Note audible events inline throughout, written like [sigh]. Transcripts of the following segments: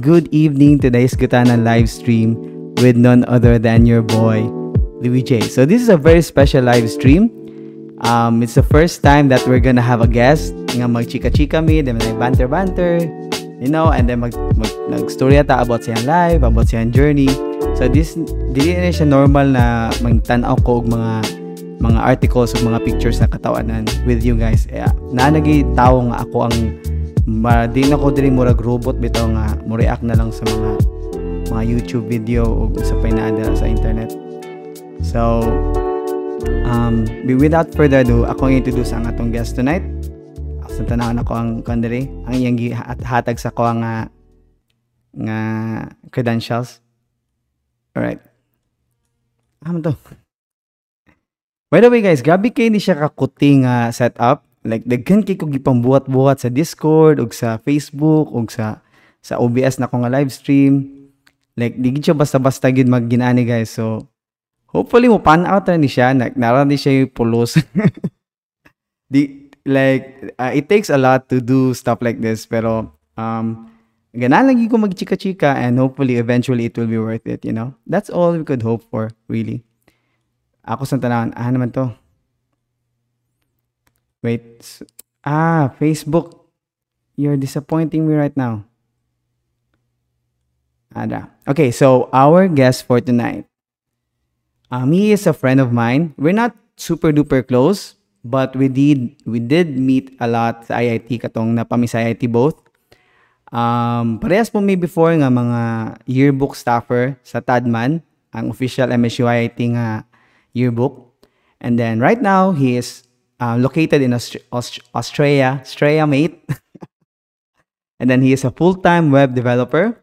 Good evening. Today's Gutanan live stream with none other than your boy, Louis J. So this is a very special live stream. Um, it's the first time that we're gonna have a guest nga magchika-chika mi, then banter-banter, you know, and then mag, mag nag-story ata about siyang life, about siyang journey. So this dili na siya normal na magtan-aw ko og mga mga articles o mga pictures na katawanan with you guys. Yeah, na nagi tawo nga ako ang ma, di na ko diri murag robot bitaw nga mo react na lang sa mga mga YouTube video o sa pinaada sa internet. So, um, without further ado, ako ang introduce ang atong guest tonight. Sa tanawon ako ang kandiri, ang iyang hatag sa ko nga nga credentials. Alright. Ano to? By the way guys, gabi kay ni siya kakuting uh, setup like daghan kay ko gipambuhat-buhat sa Discord ug sa Facebook ug sa sa OBS na ko nga live stream. Like di gid siya basta-basta gid magginani guys. So hopefully mo pan out na ni siya. Like nara ni siya pulos. [laughs] Di like uh, it takes a lot to do stuff like this. Pero um gana lagi ko magchika-chika and hopefully eventually it will be worth it you know? That's all we could hope for really. Ako sa tanan ah naman to Wait. Ah, Facebook. You're disappointing me right now. Ada. Okay, so our guest for tonight. Um, he is a friend of mine. We're not super duper close, but we did we did meet a lot sa IIT katong napami sa IIT both. Um, parehas po may before nga mga yearbook staffer sa Tadman, ang official MSU IIT nga yearbook. And then right now, he is uh, located in Aust- Aust- Australia, Australia mate. [laughs] and then he is a full-time web developer.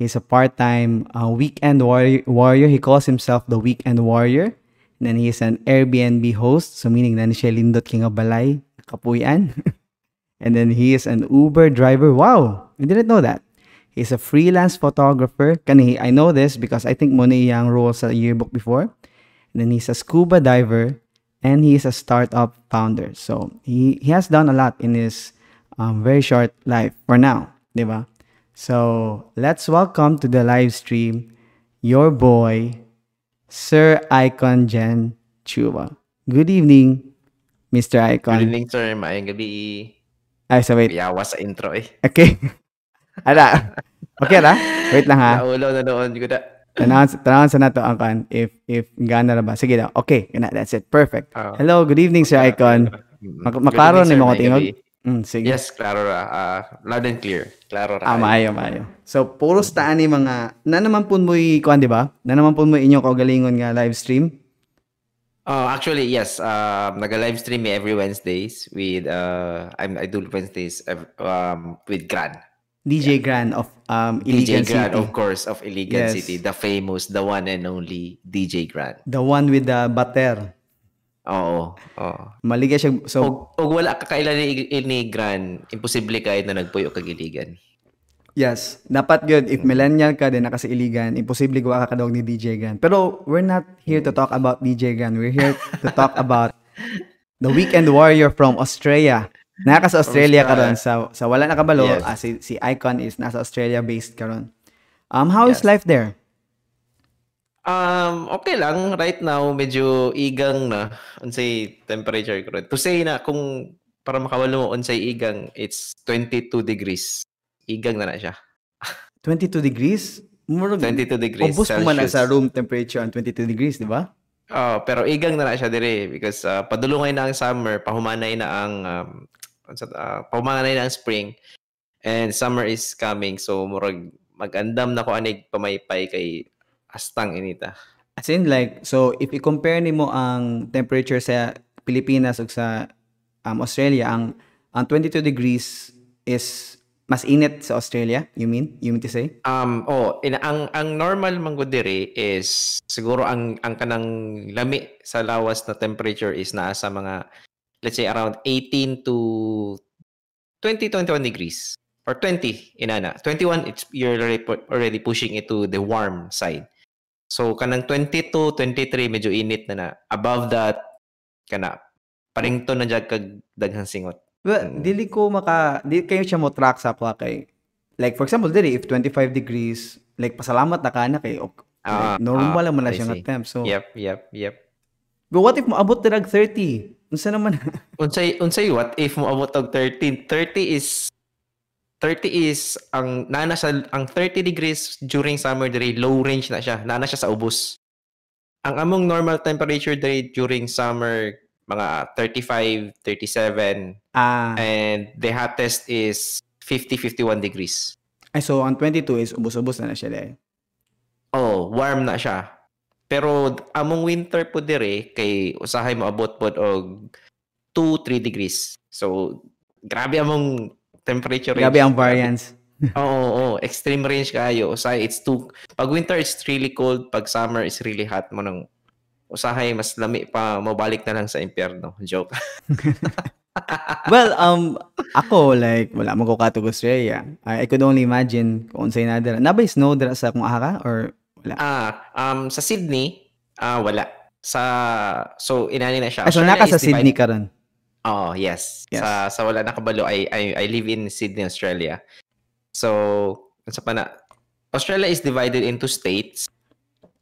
He's a part-time uh, weekend warrior, warrior. He calls himself the weekend warrior. And then he is an Airbnb host. So meaning na siya lindot king of balay, kapuyan. [laughs] and then he is an Uber driver. Wow, I didn't know that. He's a freelance photographer. Kani, I know this because I think mo na role sa yearbook before. And then he's a scuba diver and he is a startup founder. So he, he has done a lot in his um, very short life for now, diba? So let's welcome to the live stream your boy, Sir Icon Jen Chuba. Good evening, Mr. Icon. Good evening, sir. Maayong gabi. Ay, so wait. Yawa sa intro eh. Okay. [laughs] Ala. Okay na? Wait lang ha. Naulo na noon ko na. Tanawan, tanawan sa nato ang kan if if gana ra ba. Sige daw. Okay, kana that's it. Perfect. Oh. Hello, good evening Sir Icon. Mak- evening, ni mo tingog. Mm, sige. Yes, klaro ra. Ah, loud and clear. Klaro ra. Ah, maayo, maayo. So, puros taan ni mga, na naman po mo kuan di ba? Na naman po mo inyo kaugalingon nga live stream. Oh, actually, yes. Um, naga-live stream every Wednesdays with uh I'm I do Wednesdays ev- um with Gran. DJ Gran of um DJ Iligan Gran, City. of course, of Iligan Yes. City, the famous, the one and only DJ Gran. The one with the bater. Oo. Oo. Maligay siya. So, Og, og wala ka kailan ni, ni Gran, imposible kahit na nagpuyo kag Iligan. yes. Dapat good. If millennial ka din naka sa Iligan, imposible gawa ka kadawag ni DJ Gran. Pero we're not here to talk about DJ Gran. We're here to talk about [laughs] the weekend warrior from Australia. Naka sa Australia ka ron. Sa, sa wala nakabalo, Yes. ah, si, si Icon is nasa Australia based ka ron. Um, how is Yes. life there? Um, okay lang. Right now, medyo igang na. Unsay temperature ko rin. To say na, kung para makawalo mo unsay igang, it's 22 degrees. Igang na na siya. [laughs] 22 degrees? Murag, 22 degrees Ubus pa man na Celsius. sa room temperature ang 22 degrees, di ba? Oh, pero igang na na siya dire because uh, padulungay na ang summer, pahumanay na ang um, uh, pahumanay na ang spring and summer is coming so murag magandam na ko anig pamaypay kay astang inita. As in like, so if i-compare nimo ang temperature sa Pilipinas ug sa um, Australia, ang ang 22 degrees is mas init sa Australia, you mean? You mean to say? Um, oh, in, ang ang normal manggod dire is siguro ang ang kanang lami sa lawas na temperature is naa sa mga let's say around 18 to 20 21 degrees or 20 inana. 21 it's you're already, pu- already pushing it to the warm side. So kanang 22, 23 medyo init na na. Above that kana paringto na jud kag daghang singot. Well, Mm. dili ko maka di kayo siya mo track sa kwa kay like for example diri if 25 degrees like pasalamat na ka na kay like, normal lang man na siya temp. So, Yep, yep, yep. but what if moabot dirag 30? Unsa naman? [laughs] Unsay unsay what if mo abot og 13? 30 is 30 is ang nana sa ang 30 degrees during summer diri low range na siya. Nana siya sa ubos. Ang among normal temperature diri during summer mga 35, 37 ah, and the hottest is 50, 51 degrees. ay, so ang 22 is ubos-ubos na na siya dahil. Oh, warm na siya. Pero among winter po dire kay usahay mo abot pod og 2 3 degrees. So grabe among temperature range. Grabe ang variance. [laughs] Oo, oo, oo. extreme range kayo. Usahay it's too pag winter it's really cold, pag summer is really hot mo nang usahay mas lami pa mabalik na lang sa impyerno. [laughs] Joke. [laughs] well, um, ako, like, wala mo ko katog Australia. I, I could only imagine kung unsay na dira. Nabay snow dira sa kung aha ka? Or wala? ah, um sa Sydney, ah wala. Sa so inani na siya. Ah, so naka sa Sydney ka ron. Oh, yes. Yes. Sa sa wala nakabalo I I I live in Sydney, Australia. So, sa pa na Australia is divided into states.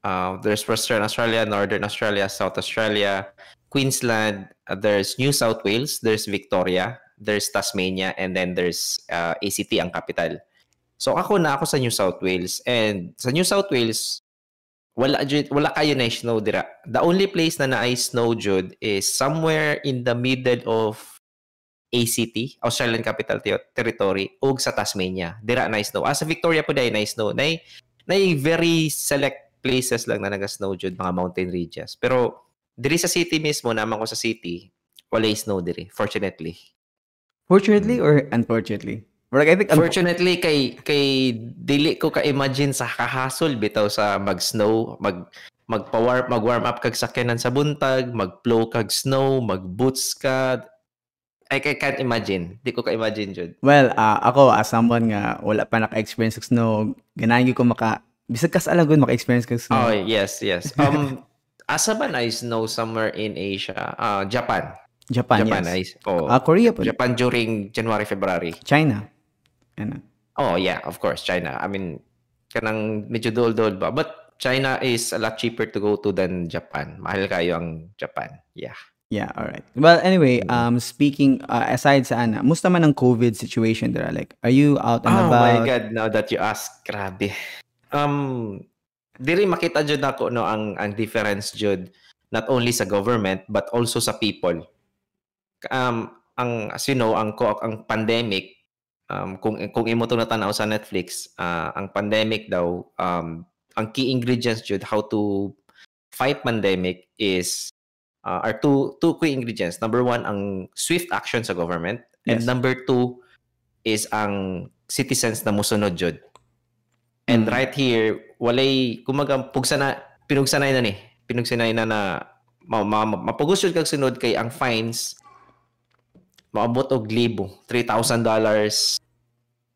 Uh, there's Western Australia, Northern Australia, South Australia, Queensland, uh, there's New South Wales, there's Victoria, there's Tasmania, and then there's uh, ACT ang capital. So ako na ako sa New South Wales and sa New South Wales wala wala kayo na snow dira. The only place na na snow jud is somewhere in the middle of ACT, Australian Capital Ter- Territory, ug sa Tasmania. Dira na snow. Ah, sa Victoria po dai na snow. Nay nay very select places lang na naga-snow jud mga mountain regions. Pero diri sa city mismo naman ko sa city, wala snow diri, fortunately. Fortunately or unfortunately? But I think, un- Fortunately kay kay dili ko ka-imagine sa kahasol bitaw sa mag-snow, mag magpa-warm mag-warm up kag sakyanan sa buntag, mag-plow kag snow, mag-boots ka. I, I can't imagine. Di ko ka-imagine jud. well, ah, ako, as someone nga wala pa naka-experience ng snow, ganahan gyud ko maka, bisag kas alagod maka-experience kag Oh, snow. yes, yes. Um [laughs] asa ba na snow somewhere in Asia? Ah, Japan. Japan, Japan yes. is. Oh. Ah, Korea po. Japan during January, February. China. Ano? Oh, yeah, of course, China. I mean, kanang medyo dol-dol ba? But China is a lot cheaper to go to than Japan. Mahal kayo ang Japan. Yeah. Yeah, all right. Well, anyway, um, speaking uh, aside sa ana, musta man ang COVID situation dira? Like, are you out and oh about? my God, now that you ask, grabe. Um, diri makita jud nako no ang ang difference jud not only sa government but also sa people. Um, ang as you know, ang ang pandemic um kung kung imo to natanaw sa Netflix, ah, ang pandemic daw um ang key ingredients jud how to fight pandemic is uh, are two two key ingredients. Number one, ang swift action sa government. And Yes. number two is ang citizens na musunod jud. And Mm. right here, walay kumaga pugsana pinugsanay na ni. Pinugsanay na na ma, ma, ma, mapugos jud kag sunod kay ang fines maabot og libo, $3,000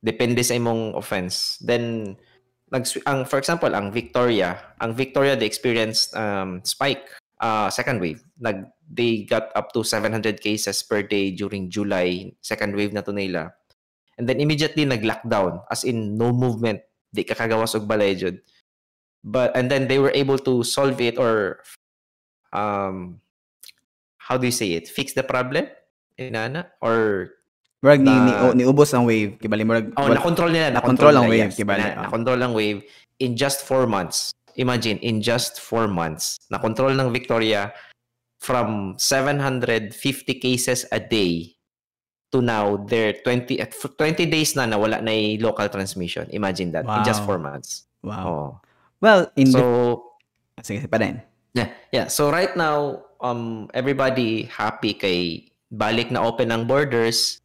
depende sa imong offense. Then nag ang for example, ang Victoria, ang Victoria they experienced um, spike uh, second wave. Nag they got up to 700 cases per day during July, second wave na to nila. And then immediately nag-lockdown as in no movement, di ka kagawas og balay jud. But and then they were able to solve it or um how do you say it? Fix the problem? Inana or Murag ni, ni, na- o- niubos ang wave. Kibali, murag, Oh, na-control nila. na-control ang wave, yes. kibali, Na, ah. na-control ang wave in just four months. Imagine, in just four months, na-control ng Victoria from 750 cases a day to now, they're 20, at 20 days na nawala na yung local transmission. Imagine that. In just Wow. four months. wow. Oh. Well, in So, the, sige, pa din. Yeah, yeah. So right now, um, everybody happy kay balik na open ang borders.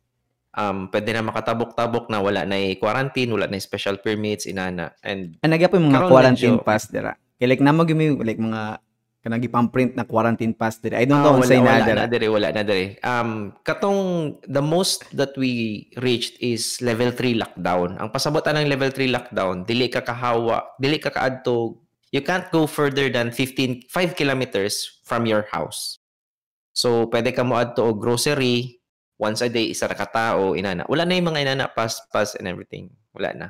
Um, pwede na makatabok-tabok na wala na quarantine, wala na special permits, inana. And Ang nagyapon yung mga quarantine medyo- pass dira. Kaya like, namag yung like mga kanagi pang-print na quarantine pass dira. I don't Ah, know kung wala, say na wala dira. na dire, wala na dire. Um, katong the most that we reached is level 3 lockdown. Ang pasabotan ng level 3 lockdown, dili ka kahawa, dili ka kaadto. You can't go further than 15 5 kilometers from your house. So, pwede ka mo adto og grocery once a day isa ra ka tao inana. Wala na yung mga inana pass pass and everything. Wala na.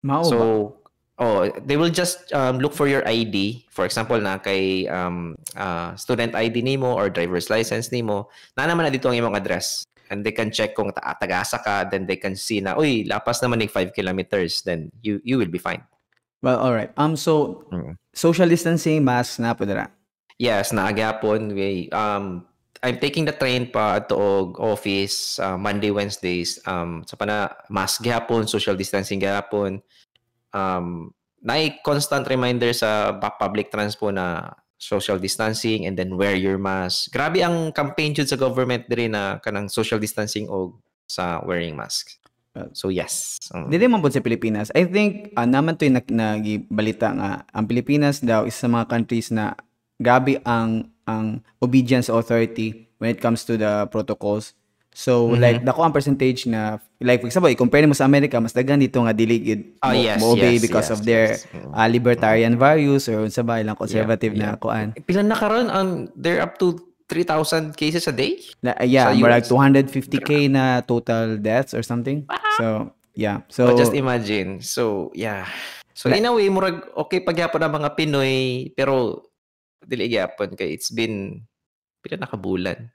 Mao So, ba? oh, they will just um, look for your ID. For example, na kay um, uh, student ID nimo or driver's license nimo, na naman na dito ang imong address. And they can check kung ta tagasa ka, then they can see na, uy, lapas naman ng 5 kilometers, then you you will be fine. Well, all right. Um so Mm. social distancing mask na po dira. Yes, naagapon. We, um, I'm taking the train pa to og office uh, Monday, Wednesdays. Um, sa pana, mask gihapon, social distancing gihapon. Um, na constant reminder sa public transport na social distancing and then wear your mask. Grabe ang campaign jud sa government diri na kanang social distancing o sa wearing mask. Well, So yes. Um, Dili man sa Pilipinas. I think uh, naman to yung nag- nagibalita nga ang Pilipinas daw is sa mga countries na gabi ang ang obedience authority when it comes to the protocols. So Mhm. like dako ang percentage na like for example, i-compare mo sa America mas daghan dito nga dili gid mo, yes, mo obey yes, because yes, of their yes. Uh, libertarian values or unsa ba ilang conservative yeah. na kuan. Pila na karon um, they're up to 3,000 cases a day? Na, uh, yeah, more like US. 250k na total deaths or something. So, yeah. So, So, just imagine. So, yeah. So, Like- in a way, murag okay pagyapon ang mga Pinoy, pero dili gyapon kay it's been pila na kabulan.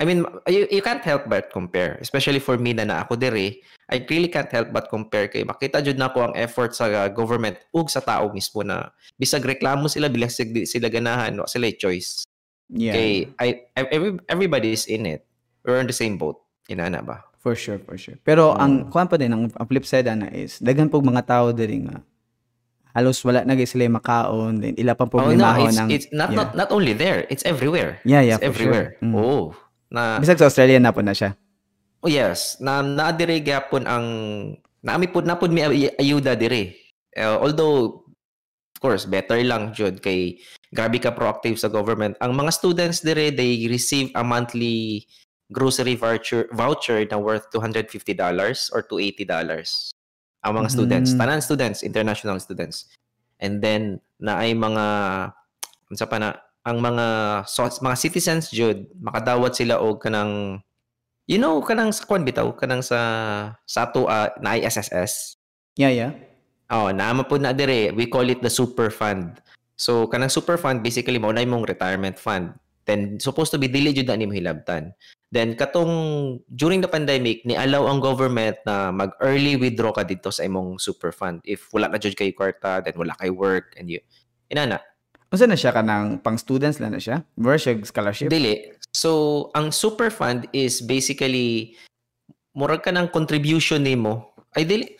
I mean, you, you can't help but compare. Especially for me na na ako diri, I really can't help but compare kay makita jud na ko ang effort sa uh, government ug sa tao mismo na bisag reklamo sila bilang sig- sila ganahan, wa sila choice. yeah. Kay I, every, everybody is in it. We're on the same boat. Inana ba? For sure, for sure. Pero Mm. ang kuan pa din ang, ang flip side ana is daghan pog mga tao diri nga halos wala na sila makaon then ila pa Oh, no, problema it's, ng it's not, yeah. not not only there. It's everywhere. Yeah, yeah, it's for sure. everywhere. Mm. Oh, na bisag sa Australia na po na siya. oh yes, na naadire gyapon ang naami pud na pud mi ay- ayuda dire. Uh, although of course better lang jud kay grabe ka proactive sa government. Ang mga students dire they receive a monthly grocery voucher voucher na worth $250 or $280. Ang mga students, Mm. tanan students, international students. And then na ay mga unsa pa na ang mga so, mga citizens jud makadawat sila og kanang you know kanang sa kwan bitaw kanang sa sa ato ah, na ay SSS Yeah, yeah. oh naama po na dire we call it the super fund so kanang super fund basically mao na imong retirement fund then supposed to be dili jud na nimo hilabtan then katong during the pandemic ni allow ang government na mag early withdraw ka dito sa imong super fund if wala na jud kay kwarta then wala kay work and you inana Unsa na siya kanang pang students lang na siya? Siya scholarship? Dili. So, ang super fund is basically murag ka ng contribution nimo. Ay dili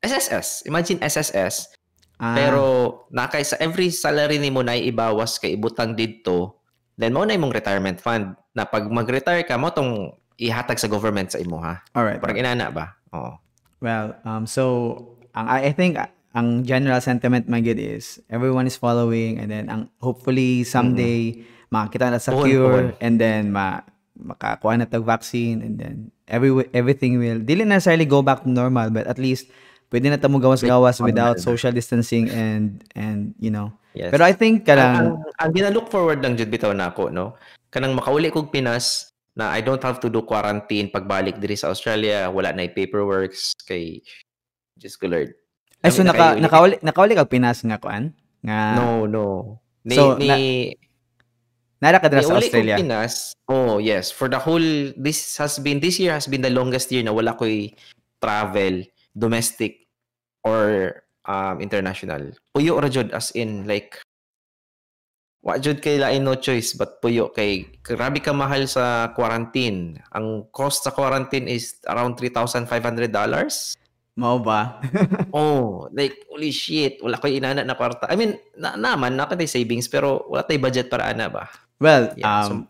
SSS. Imagine SSS. Ah, Pero nakay sa every salary nimo na ibawas kay ibutang didto, then mao na imong retirement fund na pag mag-retire ka mo tong ihatag sa government sa imo ha. alright. Parang inana ba? Oo. Well, um, so ang I think ang general sentiment man gid is everyone is following and then ang hopefully someday makakita na sa cure puhon. and then ma makakuha na tag vaccine and then every everything will dili necessarily go back to normal but at least pwede na tamo gawas-gawas without social distancing and and you know. Yes. Pero I think ang, kanang ang, ang gina-look forward lang jud bitaw nako no. Kanang makauli kog Pinas na I don't have to do quarantine pagbalik diri sa Australia, wala na paperwork kay just ko Lord. ay so naka nakauli nakauli kag Pinas nga kuan nga No, no. Ni, So, ni, na- nara ka sa Australia. Pinas, oh yes, for the whole, this has been, this year has been the longest year na wala ko'y travel, domestic, or um, international. Puyo ra jud as in like wa jud kay lain no choice but puyo kay grabe ka mahal sa quarantine. Ang cost sa quarantine is around $3,500. Mao ba? [laughs] oh, like holy shit, wala ko'y inana na kwarta. I mean, na naman na tay savings pero wala tay budget para ana ba. Well, Yeah, um,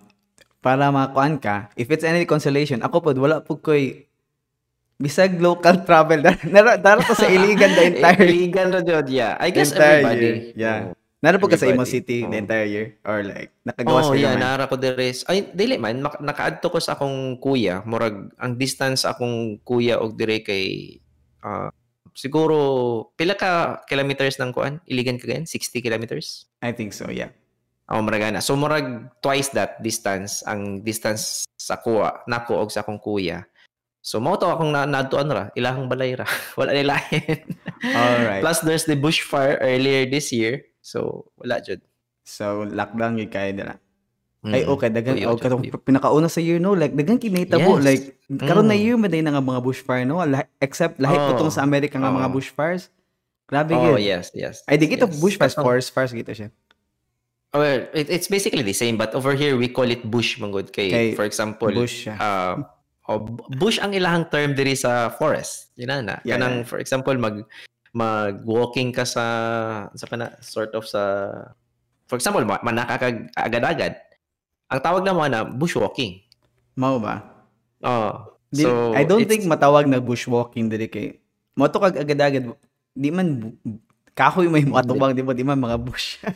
para makuan ka, if it's any consolation, ako po, wala po ko'y bisag local [laughs] travel. Nara, dara ko sa [laughs] iligan the entire, Iligan ra jud, yeah. I guess entire everybody. year. Yeah. Oh. Nara po ka sa imo city the Oo. entire year? Or like, nakagawas Oh, ka yeah, naman? nara ko deres. Ay, dili man nakaadto ko sa akong kuya, murag ang distance sa akong kuya og dire kay ah, siguro pila ka kilometers ng kuan? Iligan ka gayan? 60 kilometers? I think so, yeah. Oh, murag. So murag twice that distance ang distance sa kuha nako og sa akong kuya. So mao to akong na nadtuan ra, ilahang balay ra. [laughs] wala nilahin. Alright. Plus there's the bushfire earlier this year. So wala jud. So, lockdown yung kaya nila. Ay, Mm. okay. Dagan, oh, katong pinakauna sa year, no? Like, dagan kinitabo. Yes. Like, karon na Mm. year, maday na nga mga bushfire, no? Lah- Except, lahat Oh. po tong sa Amerika nga mga Oh. bushfires. Grabe Oh, yun. yes, yes. Ay, di kita yes. bushfires, Katong- forest fires kita siya. Oh, Well, it, it's basically the same but over here we call it bush manggod kay Kay for example bush siya. uh, [laughs] bu- bush ang ilahang term diri sa forest. Yun na. Yeah, Kanang yeah. for example mag mag-walking ka sa sa kana sort of sa for example ma- manakakag agad-agad. Ang tawag na mga na bushwalking. Mao ba? Oh. Di, so I don't think matawag na bushwalking diri kay moto kag agad-agad di man kahoy may matubang di ba di man mga bush. [laughs]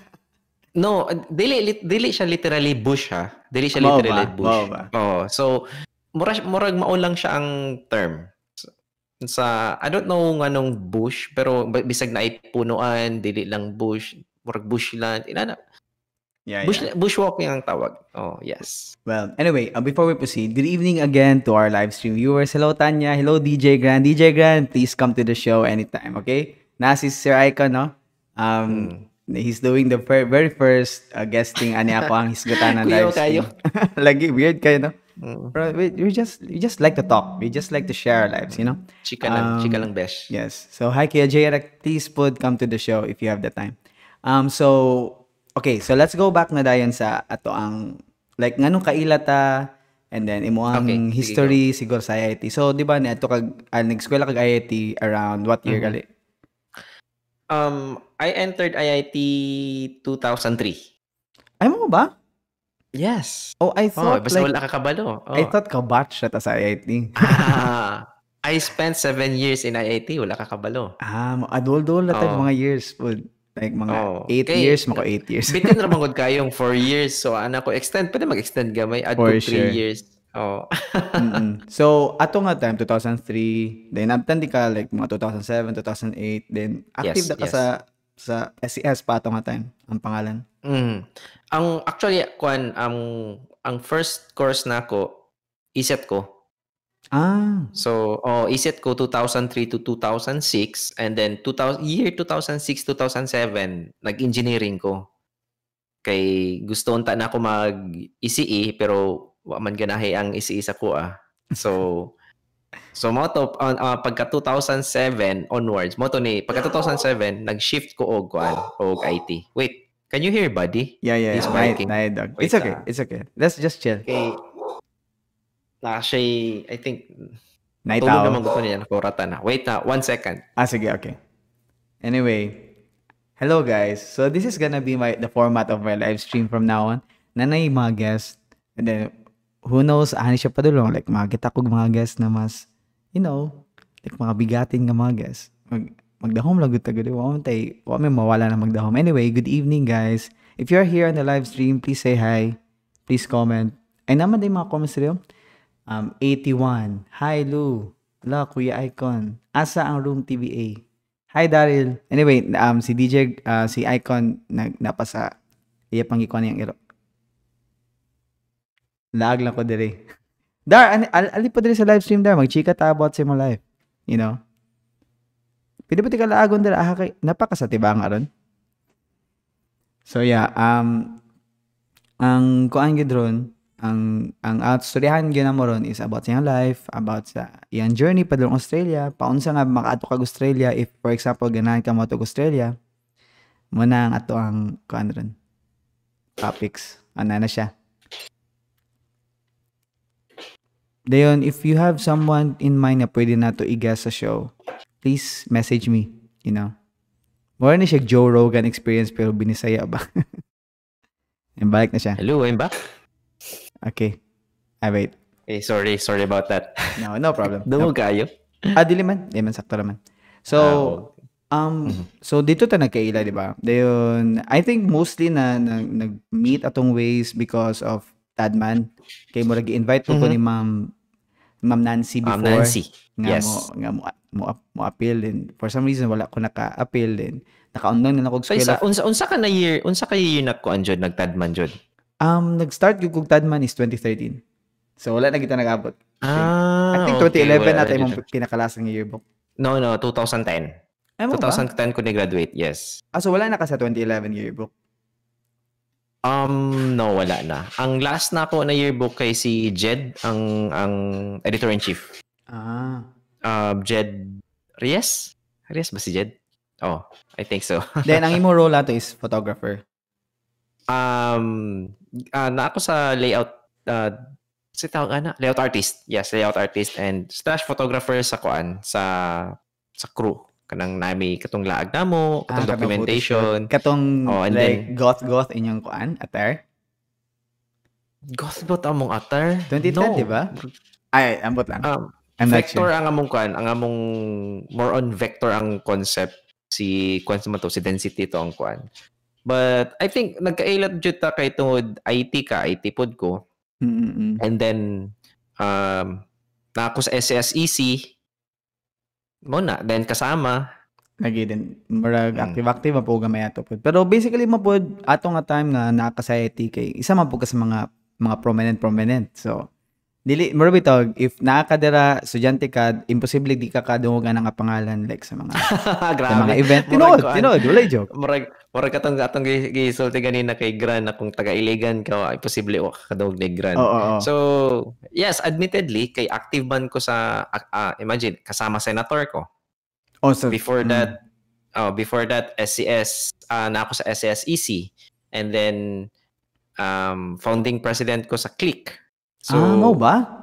No, dili dili siya literally bush ha. Dili siya Mao literally ba? bush. Mao ba? Oh, so murag murag mao lang siya ang term. Sa- I don't know nganong bush pero bisag na ay punuan, dili lang bush, murag bushland, inana. Yeah, Bush yeah. bushwalking ang tawag. Oh, yes. Well, anyway, uh, before we proceed, good evening again to our live stream viewers. Hello, Tanya. Hello, DJ Grand. DJ Grand, please come to the show anytime, okay? Nasi Sir Icon, no? Um, Hmm. He's doing the very first uh, guesting ani ako ang hisgutan ng [laughs] live stream. [laughs] Lagi weird kayo, no? Mm. Bro, we, we just we just like to talk. We just like to share our lives, you know? Chika lang, Um, chika lang besh. Yes. So, hi Kuya Jayrek. Please put come to the show if you have the time. Um, so, okay. So, let's go back na dayon sa ato ang, like, nganong kailata, and then imo ang Okay, sige, history siguro sa IIT. So, di ba, ato kag, uh, nag-eskwela kag IIT around what year Mhm. gali? Um I entered IIT 2003. Ay mo ba? Yes. Oh, I Oh, thought, basta like, wala ka kabalo. Oh. I thought kabatch siya ta sa IIT. Ah, [laughs] I spent seven years in IIT. Wala ka kabalo. ah, adol-dol na tayo Oh. mga years. Pod. Like, mga Oh, 8 okay. years, mako 8 years. Bitin ra mangod [laughs] kayong four years. So, anak ko, extend. Pwede mag-extend gamay. Add For to three sure. years. Oh. [laughs] So, ato nga time, 2003, then abtandi ka like mga 2007, 2008, then active Yes, na ka yes. sa sa SES pa ato nga time, ang pangalan. Mm. Ang actually kuan ang ang first course na ko iset ko. Ah, So, oh, iset ko 2003 to 2006 and then 2000 year 2006 2007 nag-engineering ko. Kay gusto unta na ako mag ECE pero wa man ganahi ang ECE sa ko [laughs] ah. So So mo to uh, uh, pagka 2007 onwards, mo to ni pagka 2007 nag-shift ko og kuan og IT. Wait, can you hear buddy? yeah, yeah. He's yeah. Night, barking. night dog. Wait It's okay, lang. it's okay. Let's just chill. Okay. siya I think Night tulog owl. naman gusto niya nakurata na. Wait na, one second. Ah, sige, okay. Anyway, hello guys. So this is gonna be my the format of my live stream from now on. Nanay mga guest, and then who knows, ani siya padulong. Like, makakita ko mga guest na mas, you know, like mga bigatin nga mga guest. Mag, magdahom lang gud tagad. Wa tay, wa may mawala na magdahom. Anyway, good evening guys. If you're here on the live stream, please say hi. Please comment. Ay naman din mga comments rin. Um, 81. Hi, Lou. Wala, Kuya Icon. Asa ang room TVA? Hi, Daryl. Anyway, um, si DJ, uh, si Icon, nag, napasa. Iya pang ikuan niyang iro. Laag lang ko dire. [laughs] Dar, ali, ali, pa dire sa live stream dar. Magchika ta about sa mo live. You know? Pwede ba tika laagon dar? Ah, kay, napakasatibang aron. So yeah, um, ang kuan gyud ron, ang ang outstoryahan gyud mo ron is about sa life, about sa iyang journey padulong Australia, paunsa nga makaadto kag Australia if for example ganahan ka mo Australia. Mo na ang ato ang kuan ron. Topics. Ano na siya. Dayon, if you have someone in mind na pwede na to i-guest sa show, please message me, you know. More na siya Joe Rogan experience pero binisaya ba? [laughs] And balik na siya. Hello, I'm back. Okay. Ah, wait. Okay, sorry, sorry about that. No, no problem. [laughs] Dumo No. kayo. Ah, dili man. Di man, sakto naman. So, um, so dito ta nagkaila, di ba? Dayon, I think mostly na, na nag-meet atong ways because of Tadman. Kay mo invite po ko Mhm. ni Ma'am Ma'am Nancy Ma'am before. Nancy. Nga Yes. mo, nga mo, mo, mo appeal din. For some reason, wala ko naka-appeal din. Naka-online na ako So isa, unsa unsa ka na year, unsa ka year nagkuan jud nagtadman jud? Um, nag-start yung kong Tadman is 2013. So, wala na kita nag-abot. Ah, I think okay. 2011 Wala na tayo rin mong siya. pinakalasang yearbook. No, no, 2010. Ay mo ba? 2010 ko ni-graduate, yes. Ah, so wala na ka sa 2011 yearbook. Um, no, wala na. Ang last na ako na yearbook kay si Jed, ang ang editor-in-chief. Ah. Uh, Jed Reyes? Reyes ba si Jed? Oh, I think so. [laughs] Then, ang imo role ato is photographer. um, ah, na ako sa layout, uh, si tawag ana, layout artist. Yes, layout artist and slash photographer sa kuan, sa sa crew. Kanang nami katong laag namo, katong Ah, katong documentation. Katong Oh, and like goth-goth inyong kuan, attire. Goth ba among atar? 2010, No. di ba? Ay, ambot lang. Um, I'm vector sure. ang among kuan, ang among more on vector ang concept si kuan sa to si density to ang kuan. But I think nagkailat jud ta kay tungod IT ka, IT pod ko. Mm-mm. And then um na ako sa SSEC mo na then kasama Lagi din. Murag Mm. active-active po gamay ato po. Pero basically mo po, ato nga time nga nakasayety kay isa man po ka sa mga mga prominent prominent. So, dili mura bitog if nakakadira estudyante ka imposible di ka kadungan nga pangalan like sa mga [laughs] sa mga event tinuod kuan. tinuod wala joke murag murag katong atong gi- gisulti ganina kay Gran na kung taga Iligan ka ay posible wa ka kadog ni Gran. oo oo So, yes, admittedly, kay active man ko sa, ah, ah, imagine, kasama senator ko. oh, so, Before mm. that, oh, before that, SCS, ah, na ako sa SCSEC. And then, um, founding president ko sa CLIck. So, ah mo ba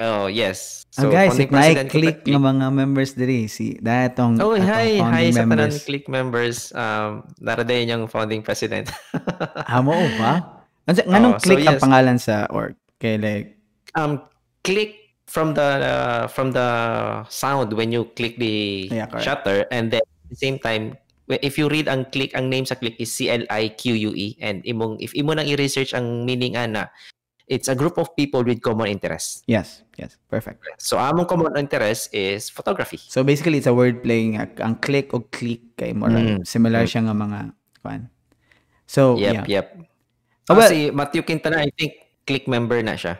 Oh, yes. ah, So, guys founding if na president ko sa click Click. ng mga members diri si datong Oh, hi, hi founding sa tanan members Click members. Um, naraday yung founding president. [laughs] ah mo ba Ansa- Oh, so click ang yes. pangalan sa org kay like um, click from the uh, from the sound when you click the Yeah, correct. shutter and then at the same time if you read ang click ang name sa click is C L I Q U E and imong if imo nang i-research ang meaning ana it's a group of people with common interests yes yes perfect so among common interest is photography So basically it's a word playing ang click o click kay mo Mm. similar siya nga mga kwan. So yep yeah. yep Oh, well- si Matthew Quintana I think click member na siya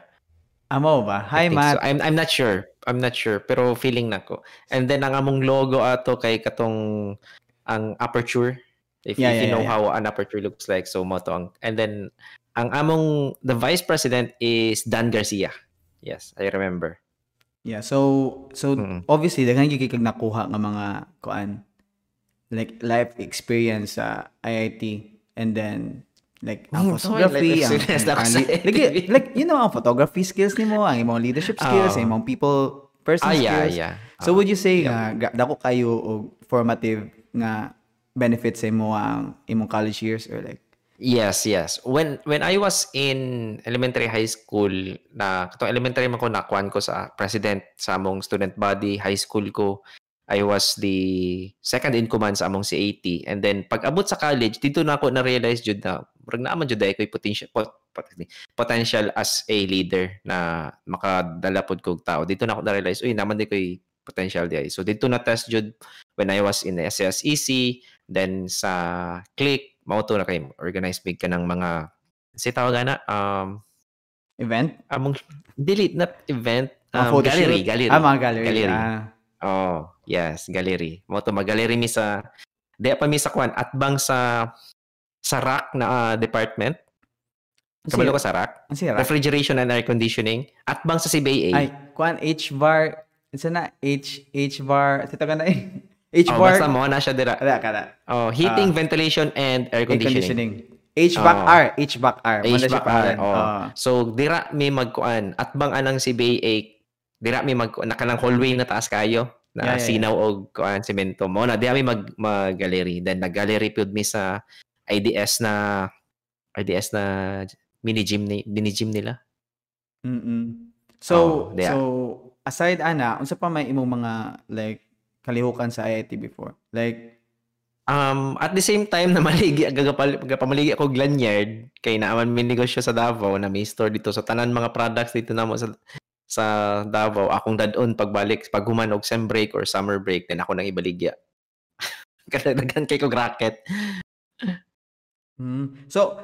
Amo ba? Hi Matt. so. I'm I'm not sure. I'm not sure pero feeling nako. And then ang among logo ato kay katong ang aperture if, Yeah, if yeah, you know yeah, how an aperture looks like so mo to ang and then ang among the vice president is Dan Garcia. Yes, I remember. Yeah, so so Mm. obviously daghan gyud kay nakuha nga mga kuan like life experience sa IIT and then like ang Oh, so photography life ang, ang li- like, like you know ang photography skills nimo ang imong leadership skills Ah. ang imong people person Ah, yeah, skills yeah. So Ah. would you say nga ga- dako kayo og formative nga benefits sa imo ang imong college years or like Yes, yes. When when I was in elementary high school, na katong elementary man ko nakuan ko sa president sa among student body, high school ko, I was the second in command sa among CAT. And then pag abot sa college, dito na ako na realize jud na murag na man jud ay potential pot, pot- potential as a leader na makadala pod kog tao. Dito na ako na realize, uy, naman di ko'y potential di ay. So dito na test jud when I was in SSEC, then sa Click, mao to na kay organize big ka ng mga si tawag na um event? among delete not event um, gallery shoot? gallery Ah, mga gallery. Gallery. Ah. oh yes gallery mo to mag-gallery mi sa di pa mi sa kwan at bang sa sa rack na ah, department kabalo ka sa rack ang sira. refrigeration and air conditioning at bang sa CBA Ay, kuan H bar. Isa na H H bar. Tito ka na eh. H oh, basta mo na siya dira Kada kada. oh heating ventilation and air Air conditioning, conditioning. HVAC Oh. R, HVAC R. HVAC pangalan. oh. Oh. So dira mi magkuan at bang anang CBA dira mi mag nakanang hallway na taas kayo na Yeah, yeah, sinaw og kuan semento mo na dira mi mag mag-gallery then nag-gallery pud mi sa IDS na IDS na mini gym ni mini gym nila. Mm-mm. So, Oh, yeah. so aside ana, unsa pa may imong mga like kalihukan sa IIT before? Like Um, at the same time na maligi gagapal gapamaligi ako og lanyard kay naaman mi negosyo sa Davao na may store dito sa tanan mga products dito namo sa sa Davao akong dadon pagbalik pag human og sem break or summer break then ako nang ibaligya. [laughs] Kadaghan kay kog racket. hmm. So,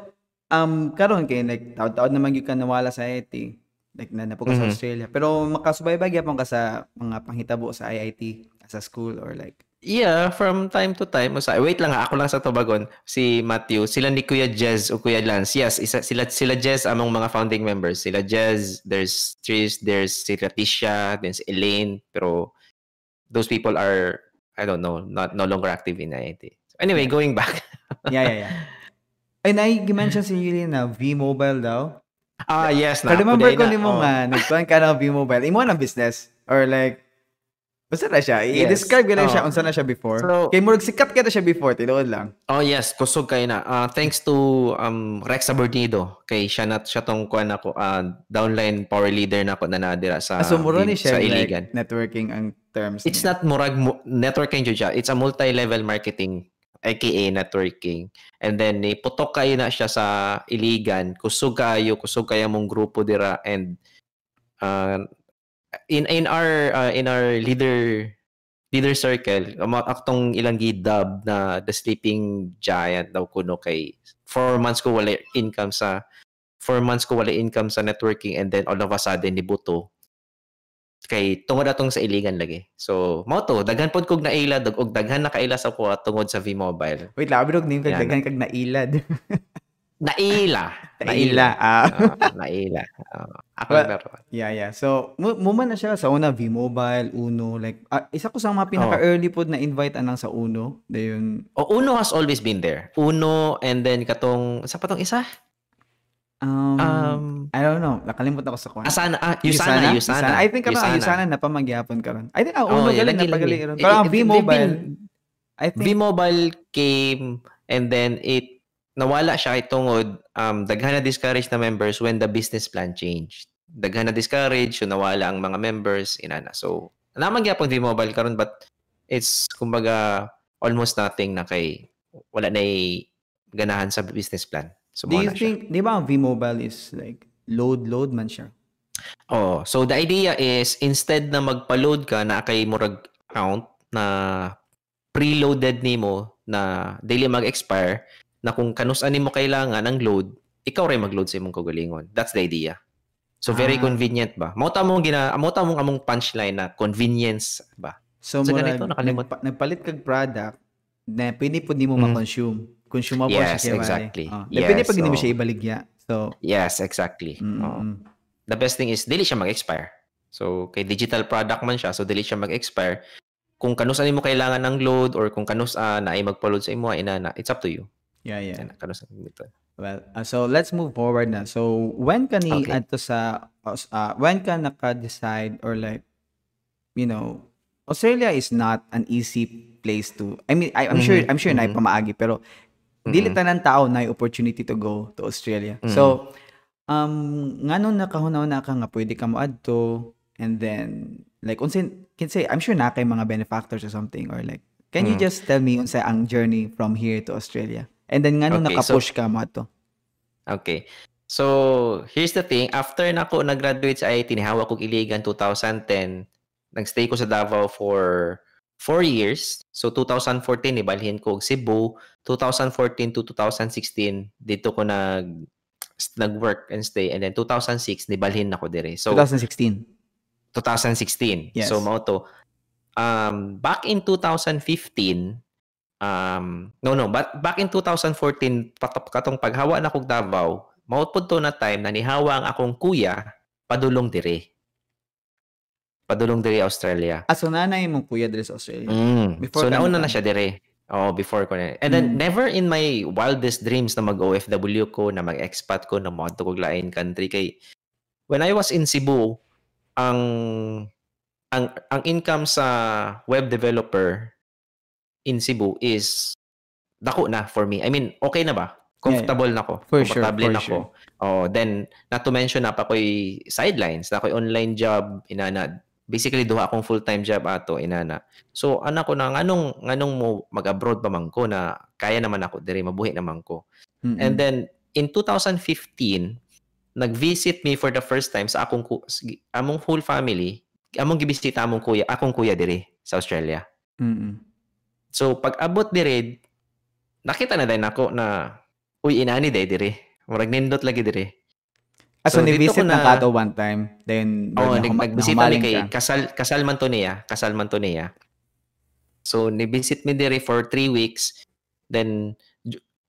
um karon kay like taud-taud naman gyud ka nawala sa IIT. like na napo ka sa. Australia. Pero makasubaybay gyapon ka sa mga panghitabo sa IIT sa school or like Yeah, from time to time. Usa, wait lang ha, ako lang sa Tobagon. Si Matthew, sila ni Kuya Jez o Kuya Lance. Yes, isa, sila, sila Jez among mga founding members. Sila Jez, there's Tris, there's si Leticia, then si Elaine. Pero those people are, I don't know, not no longer active in IIT. So anyway, going back. [laughs] yeah, yeah, yeah. Ay, na-mention si Yuli na V-Mobile daw. ah, yes. Na, remember ko ni mo oh. nga, nagkuhan ka ng V-Mobile. Imo ng business? Or like, basta na siya? Yes. I-describe ko lang siya Oh. unsa na siya before. So- Kay murag sikat ka na siya before, tinuod lang. Oh yes, kusog kayo na. Ah, thanks to um Rex Abordido kay siya na siya tong kuan ako ah, downline power leader na ako na nadira sa Ah, so muro ni sa siya Iligan. like networking ang terms. It's niya. not murag mo- networking jud siya. It's a multi-level marketing aka networking. And then iputok kayo na siya sa Iligan. Kusog kayo, kusog kayo mong grupo dira and uh, in in our uh, in our leader leader circle, aktong ilang gidab na the sleeping giant daw kuno kay four months ko wala income sa four months ko wala income sa networking and then all of a sudden nibuto kay tungod atong sa iligan lagi. So, mao to, daghan pod kog naila dag og daghan na kaila sa kuha tungod sa V-Mobile. Wait lang, abirog name kag daghan kag nailad. [laughs] Naila. Naila. Ah. Ah, naila. Ah, ako Well, meron. Yeah, yeah. So, mu mo man na siya sa una V-Mobile, Uno, like ah, isa ko sa mga pinaka-early pod na invite anang sa Uno. Dayon O Uno has always been there. Uno and then katong sa patong isa? um, Um I don't know, nakalimutan ko sa kwan. Asana, ah, Yusana, Yusana. I think karon ang Yusana na pamagyapon karon. I think Oh, Uno yeah, galing na pagaling. Pero ang V-Mobile, I think V-Mobile came and then it nawala siya kay tungod um daghan na discourage na members when the business plan changed. Daghan na discourage so nawala ang mga members inana. So naman gyapon V-Mobile karon but it's kumbaga almost nothing na kay wala na ganahan sa business plan. So do you siya. think, di ba ang V-Mobile is like load load man siya? Oh, so the idea is instead na magpa-load ka na kay murag account na preloaded nimo na daily mag-expire na kung kanus-an nimo kailangan ang load, ikaw ray mag-load sa imong kagalingon. That's the idea. So very Ah. convenient ba? Mao ta mong gina mao ta mong among punchline na convenience ba. So, So, murag, ganito, nakalimot. nagpa- nagpalit kag product na pwede po di mo Mm. ma-consume. Consumable Yes, siya kay exactly. Oh. Depende Yes, pag hindi mo so- siya ibaligya. So, Yes, exactly. mm, Oo. mm. The best thing is dili siya mag-expire. So kay digital product man siya, so dili siya mag-expire. Kung kanus ani mo kailangan ng load or kung kanus ah, na ay magpa-load sa imo inana, it's up to you. Yeah, yeah. Yan, kanus ito. Well, uh, so let's move forward na. So, when ka ni Okay. adto sa aus- uh, when ka naka-decide or like you know, Australia is not an easy place to I mean, I, I'm sure Mhm, I'm sure na mhm. pamaagi pero dili Mhm. tanan tao na opportunity to go to Australia. Mhm. So, um ngano nakahunaw na ka nga pwede ka moadto and then like unsa can say I'm sure na kay mga benefactors or something or like can you Mhm. just tell me unsa ang journey from here to Australia? And then ngano Okay, naka-push ka mo ato? Okay. So, here's the thing. After na ako nag-graduate sa IIT, nihawa ko Iligan 2010. Nag-stay ko sa Davao for 4 years. So, 2014, ibalhin ko Cebu. 2014 to 2016, dito ko nag nag-work and stay. And then 2006, nibalhin ako dire. So, 2016. 2016. Yes. So mao to. Um back in 2015 um no no but back in 2014 patap katong paghawa na kog Davao mao pud to na time na nihawa ang akong kuya padulong dire. Padulong dire Australia. Ah, so nanay mo kuya dito sa Australia. Mm. Before so nauna na siya dire. Oh, before ko na. And then Mm. never in my wildest dreams na mag-OFW ko, na mag-expat ko, na mag ko lain country kay when I was in Cebu, ang ang ang income sa web developer in Cebu is dako na for me. I mean, okay na ba? Comfortable na ko. For sure, Comfortable for na ko. Oh, then not to mention na pa ko'y sidelines, na ko'y online job inana. Basically duha akong full-time job ato inana. So anak ko na nganong nganong mo mag-abroad pa man ko na kaya naman ako diri mabuhi naman ko. Mm-mm. And then in 2015 nag-visit me for the first time sa akong among whole family, among gibisita among kuya, akong kuya diri sa Australia. Mm-mm. So pag abot diri, nakita na din ako na uy inani day diri. Murag nindot lagi diri. Ah, so, So, ni-visit na na- kato one time. Then, doon nag, nagbisita ni kay ka. Kasal Kasal man to niya, Kasal man to niya. So ni-visit mi diri for three weeks. Then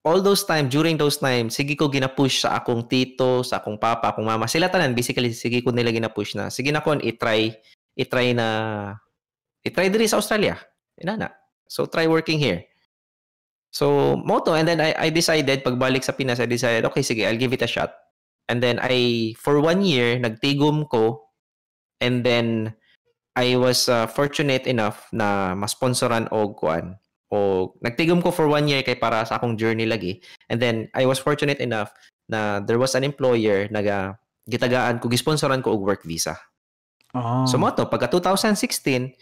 all those time during those time sige ko gina-push sa akong tito, sa akong papa, akong mama. Sila tanan basically sige ko nila gina-push na. Sige na kon i-try i-try na i-try diri sa Australia. Inana. So try working here. So moto and then I I decided pagbalik sa Pinas I decided okay sige I'll give it a shot. And then I for one year nagtigom ko and then I was uh, fortunate enough na ma-sponsoran og kuan o nagtigom ko for one year kay para sa akong journey lagi and then I was fortunate enough na there was an employer naga gitagaan ko gisponsoran ko og work visa. Oh. So mo to pagka 2016 e-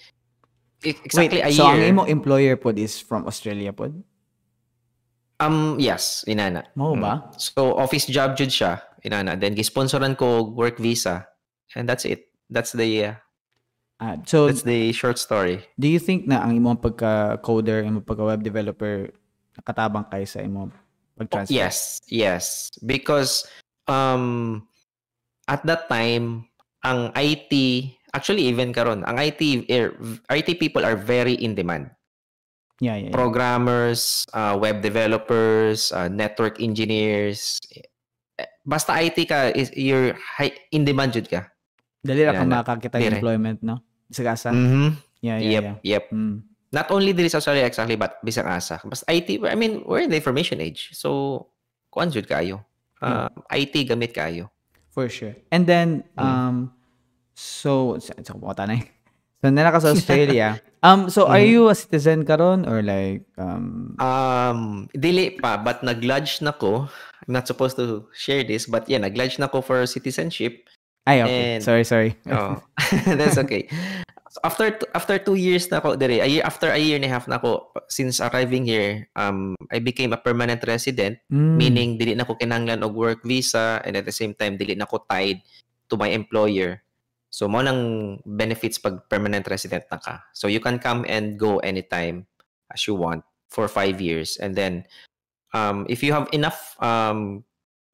exactly Wait, a so ang year. imong employer pod is from Australia pod? um yes, inana. Mo Mm. ba? So office job jud siya, inana. Then gisponsoran ko work visa and that's it. That's the uh, Ah, so, that's the short story. do you think na ang imong pagka-coder, imong pagka-web developer, nakatabang kay sa imong pag-transfer? Yes, yes. Because um at that time ang IT actually even karon ang IT er, IT people are very in demand. Yeah, yeah. yeah. Programmers, uh, web developers, uh, network engineers. Eh, Basta IT ka is you're high, in demand jud ka. Dali ra ka Yeah, na- makakita dire. employment, no? Sa gasa. Mhm. Yeah, yeah, Yep, yeah. yep. Mm. Not only diri sa Australia exactly but bisang asa. Basta IT, I mean, we're in the information age. So kuan jud kayo. Uh, IT gamit kayo. For sure. And then, Mm. um, so, sa ko tanay. [laughs] So, nila ka sa Australia. [laughs] um, so, are Mhm. you a citizen karon or like, um, Um, dili pa, but nag-lodge na ko. I'm not supposed to share this, but yeah, nag-lodge na ko for citizenship. ay, okay. and- sorry, sorry. [laughs] Oh, that's okay. So after after two years na ko dire, a year after a year and a half na ko since arriving here, um, I became a permanent resident, Mm. meaning dili na ko kinahanglan og work visa and at the same time dili na ko tied to my employer. So mo nang benefits pag permanent resident na ka. So you can come and go anytime as you want for five years. And then um, if you have enough um,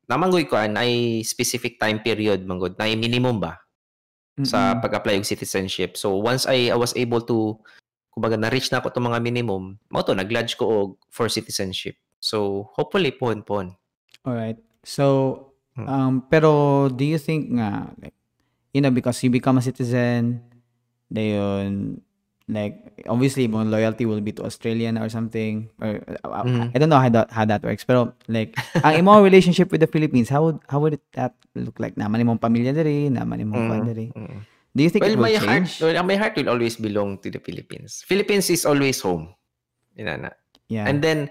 namanggoy ko ay specific time period manggod na minimum ba sa Mm-mm. pag-apply og citizenship. So once I, I was able to kumbaga na-reach na ko itong mga minimum, mo to nag-lodge ko og for citizenship. So hopefully pon pon. Alright. So, Mm. um, pero do you think nga, like, you know, because you become a citizen, dayon, like, obviously, mo loyalty will be to Australian or something, or, Mhm. I don't know how that, how that works, pero, like, [laughs] ang imong relationship with the Philippines, how would, how would it that look like? Naman imong pamilya diri, naman imong mm. diri. Mm. Do you think Well, it will my heart, change? well, my heart will always belong to the Philippines. Philippines is always home. Inana. yeah. And then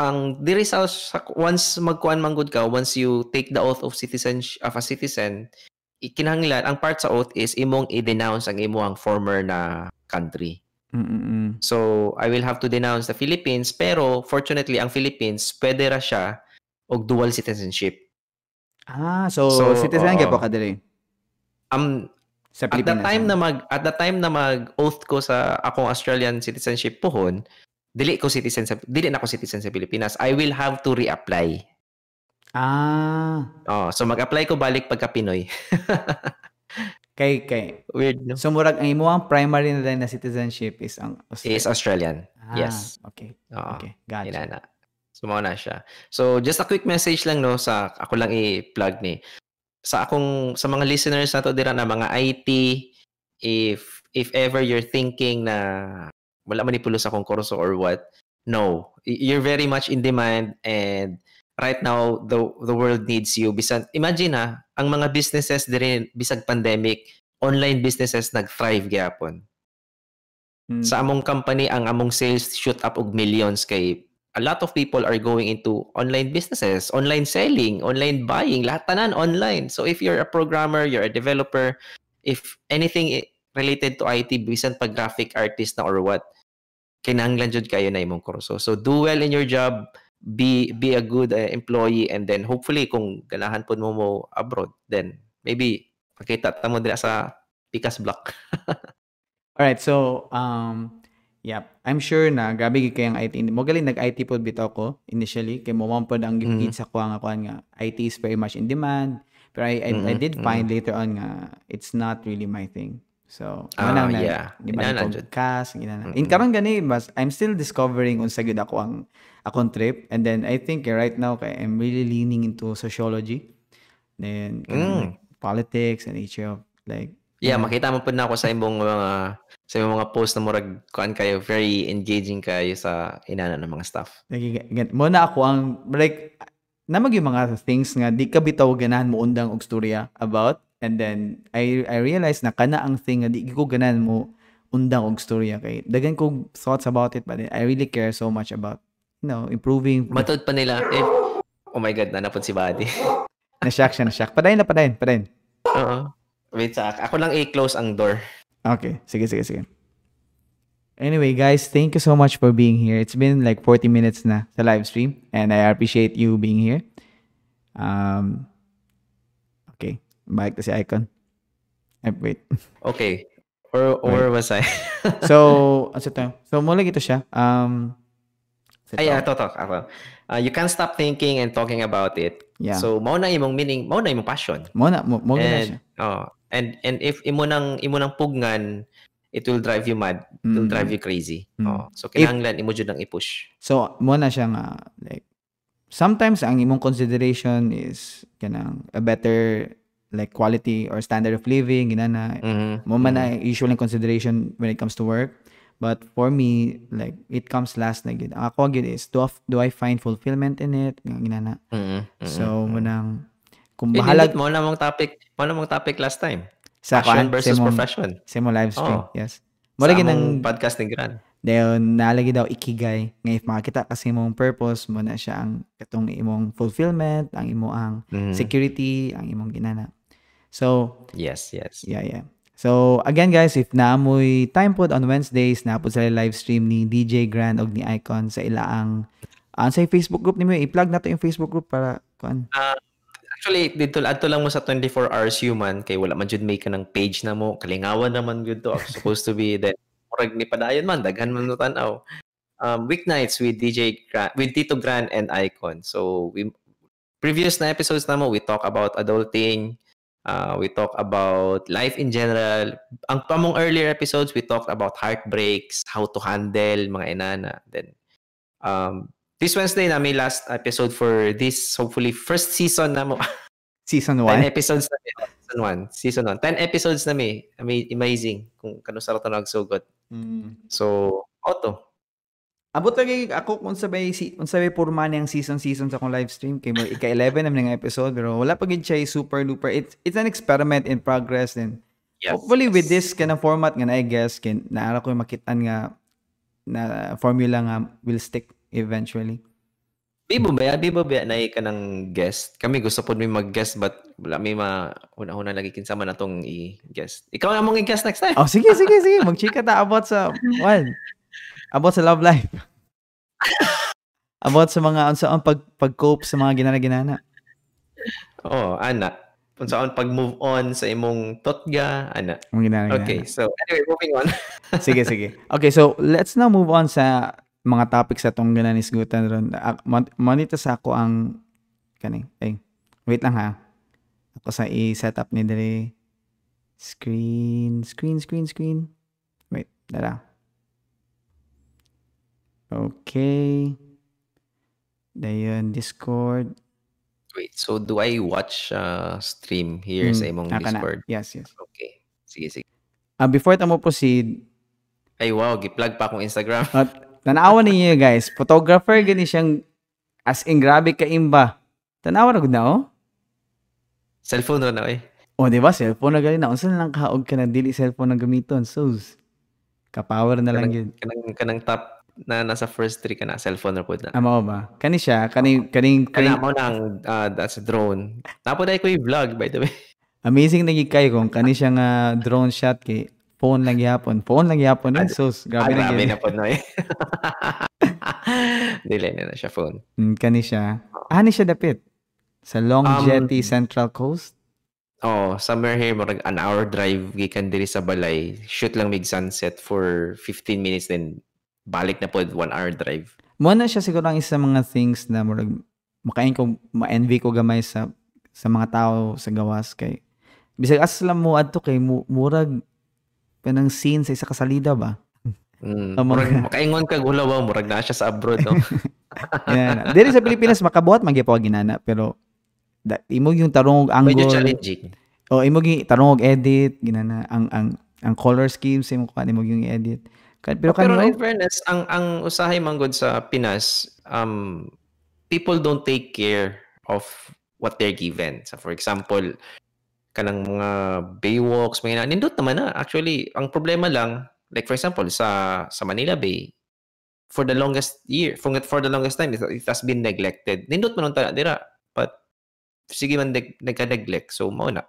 ang diri sa, sa once magkuan manggod ka, once you take the oath of citizen of a citizen, ikinahanglan ang part sa oath is imong i-denounce ang imong former na country. Mm-mm. So, I will have to denounce the Philippines, pero fortunately, ang Philippines, pwede ra siya og dual citizenship. Ah, so, So, citizen gyud ka diri Um, sa at the time ah. na mag at the time na mag oath ko sa akong Australian citizenship pohon, dili ko citizen sa dili na ako citizen sa Pilipinas. I will have to reapply. Ah, Oh, so mag-apply ko balik pagka Pinoy. [laughs] kay kay Weird, no? So murag ang imong primary na na citizenship is ang Is Australian. Ah, yes. Okay. Oo. Okay. Gotcha. Inana. So, mao na siya. So, just a quick message lang, no, sa ako lang i-plug ni. Sa akong, sa mga listeners na to dira na mga IT, if, if ever you're thinking na wala man ipulos akong kurso or what, no. You're very much in demand and right now, the, the world needs you. Bisan, imagine ha, ang mga businesses diri bisag pandemic, online businesses nag-thrive gyapon Mm. sa among company ang among sales shoot up og millions kay a lot of people are going into online businesses, online selling, online buying, lahat tanan online. So if you're a programmer, you're a developer, if anything related to IT, bisan pag graphic artist na or what, kinahanglan jud kayo na imong kurso. So do well in your job, be be a good uh, employee and then hopefully kung ganahan pud mo mo abroad, then maybe makita ta mo dira sa Pikas Block. [laughs] Alright, so um yeah, I'm sure na grabe gid kay ang IT. Mo galing nag-IT pod bitaw ko initially kay mo man pod ang Mhm. gipid sa kuha nga nga IT is very much in demand. Pero I, I, I Mm-mm, did find later on nga it's not really my thing. So, manang na, yeah. di ba na podcast, inana. In Mm-mm. karon gani mas I'm still discovering unsa gyud ako ang akong trip and then I think eh, right now kay I'm really leaning into sociology. Then Mm. like, politics and nature of like Yeah, kanang- makita mo po na ako sa imong mga sa imong mga post na murag kuan kayo very engaging kayo sa inana ng mga stuff. Like, gan- mo na ako ang like namag yung mga things nga di ka bitaw ganahan mo undang og storya about and then I I realized na kana ang thing nga di ko ganahan mo undang og storya kay dagan ko thoughts about it but I really care so much about you know improving Matod pa nila if Oh my god, nanapon si Buddy. [laughs] na shock siya na shock padayon na padayon padayon Oo. Wait sa ako lang i-close ang door. okay sige sige sige Anyway, guys, thank you so much for being here. It's been like 40 minutes na sa live stream and I appreciate you being here. Um, okay, balik na si Icon. Eh, wait. [laughs] Okay. Or or was I? So, [laughs] ano to? So, mula ito siya. Um, Ay, ito. ato to. Ako. Uh, you can't stop thinking and talking about it. Yeah. So, mao na imong meaning, mao na imong passion. Muna, mo, mo na siya. Oh, and and if imo nang imo nang pugnan, it will drive you mad. It will Mm. drive you crazy. Mm. Oh, so kinahanglan imo jud nang i-push. So, muna siya nga, like, sometimes ang imong consideration is kanang a better like quality or standard of living, ginana. Mhm. Mo man na usually consideration when it comes to work. But for me, like, it comes last na gid. Ako gid is, do, I- do I find fulfillment in it? Nga ginana. Mhm. Mhm. So, munang, kung bahala nindot mo na mong topic, mo na mong topic last time. sa Passion versus sa imong- profession. Sa mo live stream, Oo. yes. Mula gid ng podcast ni Gran. Dayon nalagi daw ikigay nga if makakita kasi imong purpose mo na siya ang katong imong fulfillment, ang imo ang Mhm. security, ang imong ginana. So, Yes, yes. yeah, yeah. So, again guys, if naamoy time pod on Wednesdays, naapod sa live stream ni DJ Grand og ni Icon sa ilaang ang sa Facebook group nimo i-plug nato yung Facebook group para kuan. Actually, dito adto lang mo sa 24 hours human kay wala man jud may ka ng page na mo. Kalingawan naman gyud to. Supposed to be then murag ni padayon man daghan man tan-aw. Um weeknights with DJ Gran, with Tito Gran and Icon. So we previous na episodes na mo we talk about adulting, uh, we talk about life in general. Ang pamong earlier episodes we talked about heartbreaks, how to handle mga inana. Then um this Wednesday na may last episode for this hopefully first season na mo. [laughs] Season 10 1. episodes na may season 1. Season 1. 10 episodes na may. Ama- Amazing. Kung kano sa rato nagsugot. Mm. So, auto. Abot lagi ako kung sabay si kung sabay purma ang season season sa akong live stream kay mo ika 11 naman nga episode pero wala pa gid siya super duper it's it's an experiment in progress and Yes. hopefully with yes. this kind of format nga na I guess kin naara ko yung makitaan nga na formula nga will stick eventually. Bibo ba? Bibo ba na ka ng guest? Kami gusto po may mag-guest but wala may ma una-una lagi kinsa man atong i-guest. Ikaw na mong i-guest next time. Oh sige sige sige magchika ta about sa one about sa love life. [laughs] about sa mga unsa ang pag pag-cope sa mga ginana-ginana. Oh, ana. Kung saan pag-move on sa imong totga, ana. Mga ginana-ginana. Okay, so anyway, moving on. [laughs] sige, sige. Okay, so let's now move on sa mga topics sa tong gananisgutan ron. Ah, mon- Monitor sa ako ang kani. Ay, wait lang ha. Ako sa i-set up ni dere screen, screen, screen, screen. Wait, dara. Okay. Dayon, Discord. Wait, so do I watch uh, stream here sa Hmm, imong aka na. Discord? Yes, yes. Okay. Sige, sige. Ah, before tamo proceed, Ay, wow. Gi-plug pa akong Instagram. [laughs] At tanawa ninyo guys, photographer gani siyang as in grabe ka imba. Tanawa na gud na oh. Cellphone na na eh. O di ba cellphone na gali na unsa na lang kaog ka na dili cellphone na gamiton. So ka-power na lang yun. Kanang, kanang top na nasa first three ka na. Cellphone na po na. Amo ba? Kani siya, kani kaning Kana kaning mo nang uh, that's a drone. Napoday ko yung vlog by the way. [laughs] amazing na gid kayo kung kani siya nga drone shot kay phone lang gyapon. Phone lang gyapon eh. So Ah, grabe na grabe na po no eh. [laughs] Dili na na siya phone. Mm, kani siya. Ah, ni siya dapit. Sa Long Um, Jetty Central Coast. Oh, somewhere here murag an hour drive gikan diri sa balay. Shoot lang mig sunset for 15 minutes then balik na po one hour drive. mo na siya siguro ang isa sa mga things na murag makain ko ma-envy ko gamay sa sa mga tao sa gawas kay bisag lang mo adto kay mu- murag kanang scene sa isa ka salida ba Mm. Mga- Murag makaingon ka gulaw murag na siya sa abroad no. [laughs] Yan. Diri sa Pilipinas makabuhat man gyapon ginana pero da, imo yung tarong og Medyo angle challenging. o imo gi tarong og edit ginana ang ang ang color scheme sa imo kan imo yung edit pero Pero, kanyo in fairness, ang ang usahay manggod sa Pinas, um people don't take care of what they're given. So for example, kanang mga baywalks, mga na- nindot naman na. Actually, ang problema lang, like for example, sa sa Manila Bay, for the longest year, for, for the longest time, it, it has been neglected. Nindot man ta dira, but sige man nag, nagka-neglect. So, mao na.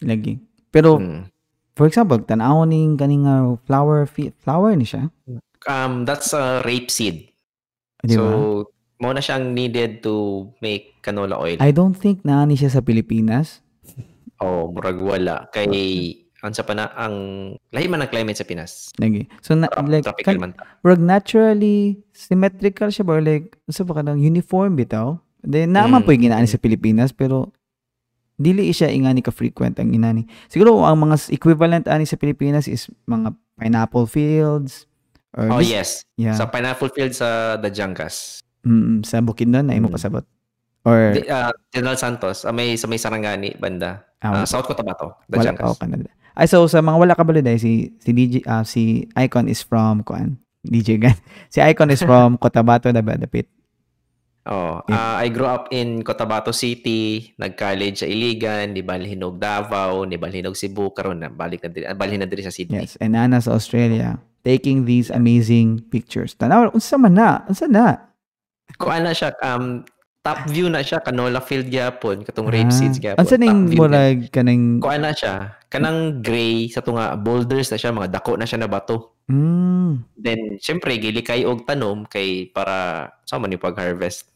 lagi pero Mm. For example tan-aw ning kaning uh, flower flower ni siya Um, that's a rapeseed. di ba So, mo na siyang needed to make canola oil. I don't think na ni siya sa Pilipinas [laughs] Oh, murag wala. Kay, ang sa pa na, ang, lahi man ang climate sa Pinas. lagi so na, Tra- like tropical man. Murag naturally symmetrical siya ba like sa ba kanang uniform bitaw then naman Mm, po yung ginani mm. sa Pilipinas pero dili siya ingani ka frequent ang inani siguro ang mga equivalent ani sa Pilipinas is mga pineapple fields or Oh, this- yes. yeah Sa pineapple field sa Dajangas. mm, sa Bukidnon na imo Mm. pasabot or Di- ah, General Santos, ah, may, sa may Sarangani, banda. ah, Ah, South Cotabato, wala Dajangas. oh, Canada ay so sa mga wala ka baliday si si DJ ah, si Icon is from kuan DJ Gan [laughs] si Icon is from Cotabato na Dapit Oh, ah, I grew up in Cotabato City, nag-college sa Iligan, di Balhinog Davao, ni Balhinog Cebu, karon na balik na diri, ah, balhin na diri sa Sydney. Yes, and Anna sa Australia taking these amazing pictures. Tanaw, unsa man na? Unsa na? Kuan na siya, um, top view na siya, canola field gyapon, katong Ah, rape seeds gyapon. Unsa ning murag kanang Kuan na siya, kanang gray sa tunga boulders na siya, mga dako na siya na bato. Mm, Then, syempre, gili kay og tanom kay para sa man yung pag-harvest.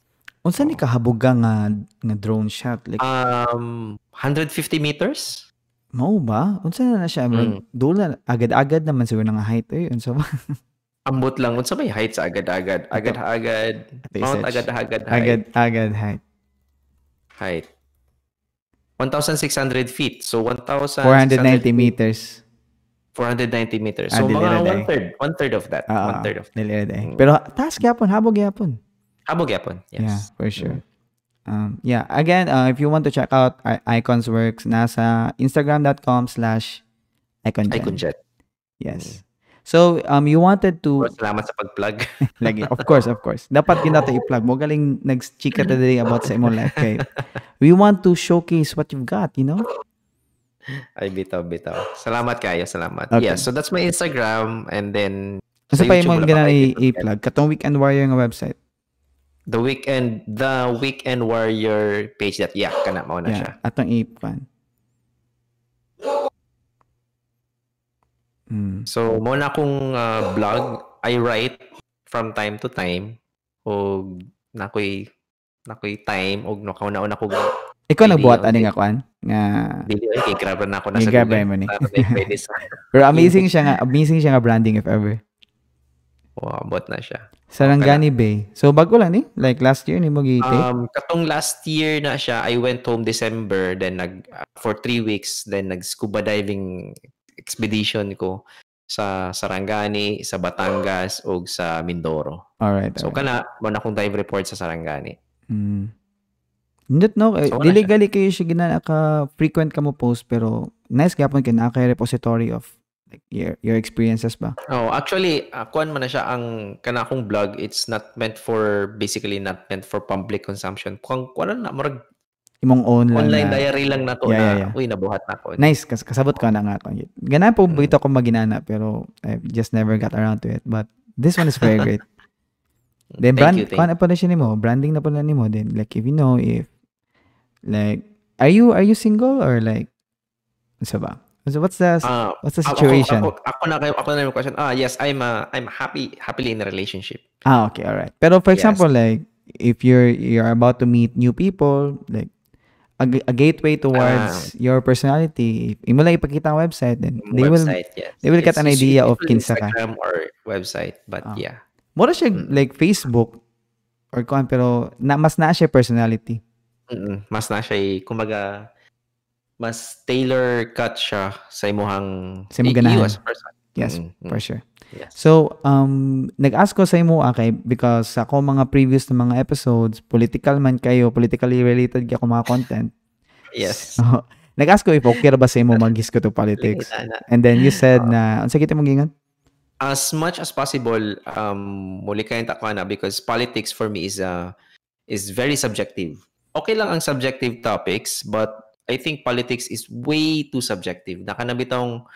unsa ni kahabuga nga nga drone shot? Like Um, 150 meters? mao ba? Unsa na na siya? Mm. Dula agad-agad naman siguro nga height eh. Unsa ba? [laughs] Ambot lang. Unsa may height sa agad-agad? Agad-agad. Mount agad-agad height. Agad-agad height. height. 1,600 feet. So, 1,600 490 feet, meters. 490 meters. Ah, So, dili mga one-third. One-third of that. Ah, one-third of dili na day. Mm. Pero taas gyapon, habog gyapon. Habog yapon. Yes. Yeah, for sure. Um, yeah, again, uh, if you want to check out Icon's works, nasa instagram.com slash iconjet. Icon Yes. So, um, you wanted to, Salamat sa pag-plug. [laughs] lagi, of course, of course. Dapat din nato i-plug. Mo galing nag-chika diri about sa imong life. Kay, [laughs] we want to showcase what you've got, you know? [laughs] Ay, bitaw, bitaw. Salamat kayo, salamat. Okay. Yeah, so that's my Instagram and then Kasi pa ganang i- YouTube. i-plug. Katong Weekend Warrior nga website. The Weekend, the Weekend Warrior page that, yeah, kana, mao na siya. Yeah, atong i-pan. Mm. So, mo na akong uh, blog, I write from time to time o nakoy nakoy time og nakauna-una ko Ikaw nagbuhat okay. ani nga kwan nga dili ay kay grab na ako na sa Google. mo ni. Pero amazing siya nga amazing siya nga branding if ever. wow, bot na siya. Sarangani Bay. So bago lang ni like last year ni mo gi Um, katong last year na siya, I went home December, then nag, uh, for three weeks, then nag-scuba diving expedition ko sa Sarangani, sa Batangas, o sa Mindoro. Alright. So, alright. kana, mo na akong dive report sa Sarangani. Mm. Hindi no, eh, So, gali kayo siya gina ka frequent ka mo post pero nice gyapon kay na kay repository of like your your experiences ba. Oh, actually, uh, kuan man na siya ang kana akong blog, it's not meant for, basically not meant for public consumption. Kung kuan na, marag Imong own lang online na. diary lang na to Yeah, na, yeah, yeah. uy, nabuhat na ako. Nice kas kasabot ka na nga kon. Ganan po Mm. bito ko maginana pero I just never got around to it. But this one is very great. [laughs] Then Thank brand you, thank kuan na pala siya nimo, branding na pala nimo then like if you know if like are you are you single or like ano ba? So what's the Ah, what's the Ako- situation? Ako, ako, na kayo, ako na yung question. Ah, yes, I'm uh, I'm happy happily in a relationship. Ah, okay, all right. Pero for Yes. example, like if you're you're about to meet new people, like a, a gateway towards your personality, if imo lang ipakita ang website, then they will website, yes. they will get an idea of kinsa ka. Instagram or website, but Ah. yeah. Mura siya Mm. like Facebook or kuan pero na, mas na siya personality. Mm, mas na siya kumaga mas tailor cut siya sa imuhang Sa imong ganahan. person. Yes, Mm, mm, for sure. yes. So, um, nag-ask ko sa imo kay because sa ako mga previous na mga episodes, political man kayo, politically related kayo mga content. [laughs] Yes. So, nag-ask ko if okay ba sa imo mag-hisgot to politics. And then you said na, unsa kita mong gingan? As much as possible, um, muli kayo takwa na because politics for me is uh, is very subjective. Okay lang ang subjective topics, but I think politics is way too subjective. Nakanabitong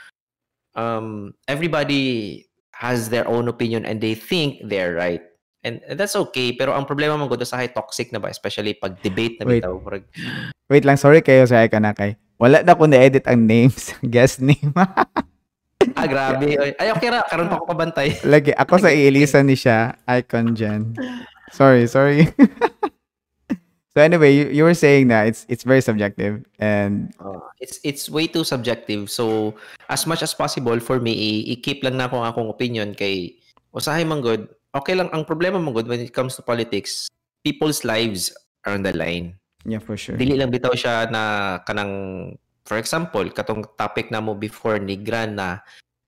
um, everybody has their own opinion and they think they're right. And that's okay. Pero ang problema man gud sa high toxic na ba, especially pag debate na Wait. bitaw. Murag, Wait lang, sorry kayo sa ka na kay. Wala na ko na-edit ang names, [laughs] guest name. ah, grabe. Ay, okay ra. Karon pa ako pabantay. Lagi, ako sa iilisan ni siya, icon dyan. Sorry, sorry. [laughs] so anyway, you, you were saying that it's it's very subjective and Uh, it's it's way too subjective. So as much as possible for me i- i-keep lang na ako ang akong opinion kay usahay man good. Okay lang ang problema man good when it comes to politics. People's lives are on the line. yeah, for sure. Dili lang bitaw siya na kanang for example, katong topic na mo before ni Gran na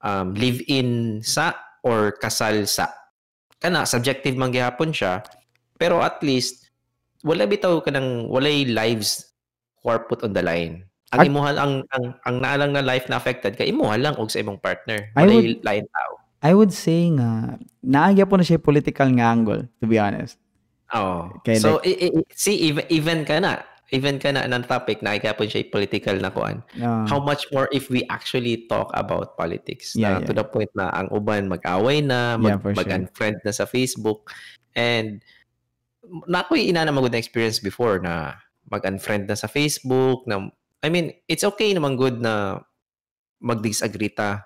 um, live-in sa or kasal sa. Kana subjective man gihapon siya. Pero at least wala bitaw kanang walay lives who are put on the line. Ang imuha ang ang ang naalang na life na affected kay imuha lang og sa imong partner. I Walay lain tao. I would say nga, naagya po na siya political nga angle, to be honest. Oh. Kay so i- i- see even even ka na even ka na ng topic na ikapon siya political na kuan. Uh, how much more if we actually talk about politics Yeah, na yeah. to the point na ang uban mag-away na Yeah, mag, for sure. mag-unfriend na sa Facebook and na ako'y ina na magod na experience before na mag-unfriend na sa Facebook na I mean it's okay naman good na mag-disagree ta.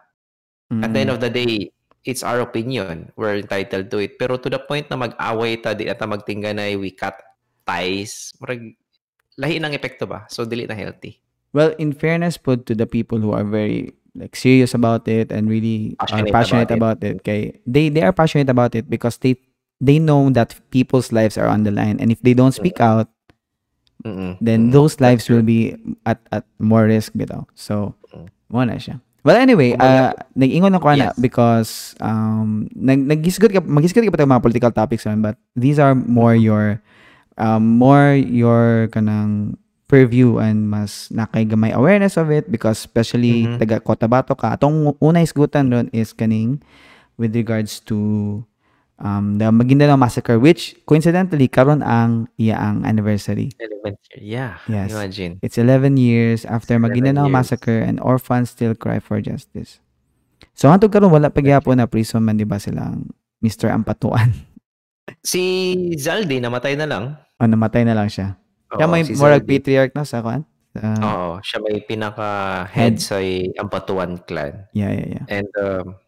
At the end mm, of the day it's our opinion. We're entitled to it. Pero to the point na mag-away ta di ata magtingganay we cut ties. Murag lahi ng epekto ba? So dili na healthy. Well, in fairness put to the people who are very like serious about it and really Passionate are passionate about about, it, kay they they are passionate about it because they they know that people's lives are on the line and if they don't speak out Mm-mm. then those lives will be at at more risk bitaw. So, Mm. mo na siya. Well, anyway, uh, nag-ingon ako na Yes. because um nag nagisgot ka magisgot ka pa tayong mga political topics man, but these are more your um more your kanang purview and mas nakaigamay awareness of it because especially Mhm. taga Cotabato ka. Atong una isgutan ron is kaning with regards to um the Maguindanao massacre which coincidentally karon ang iya ang anniversary. Yeah. Yes. Imagine. It's 11 years after 11 Maguindanao years. massacre and orphans still cry for justice. So hantod karon wala pa gyapon na prison man di ba silang Mr. Ampatuan. Si Zaldi, namatay na lang. o namatay na lang siya. Siya Oo, may si Zaldi. patriarch na sa kuan. Sa, Oo, siya may pinaka-head Head. sa Ampatuan clan. yeah, yeah, yeah. And um,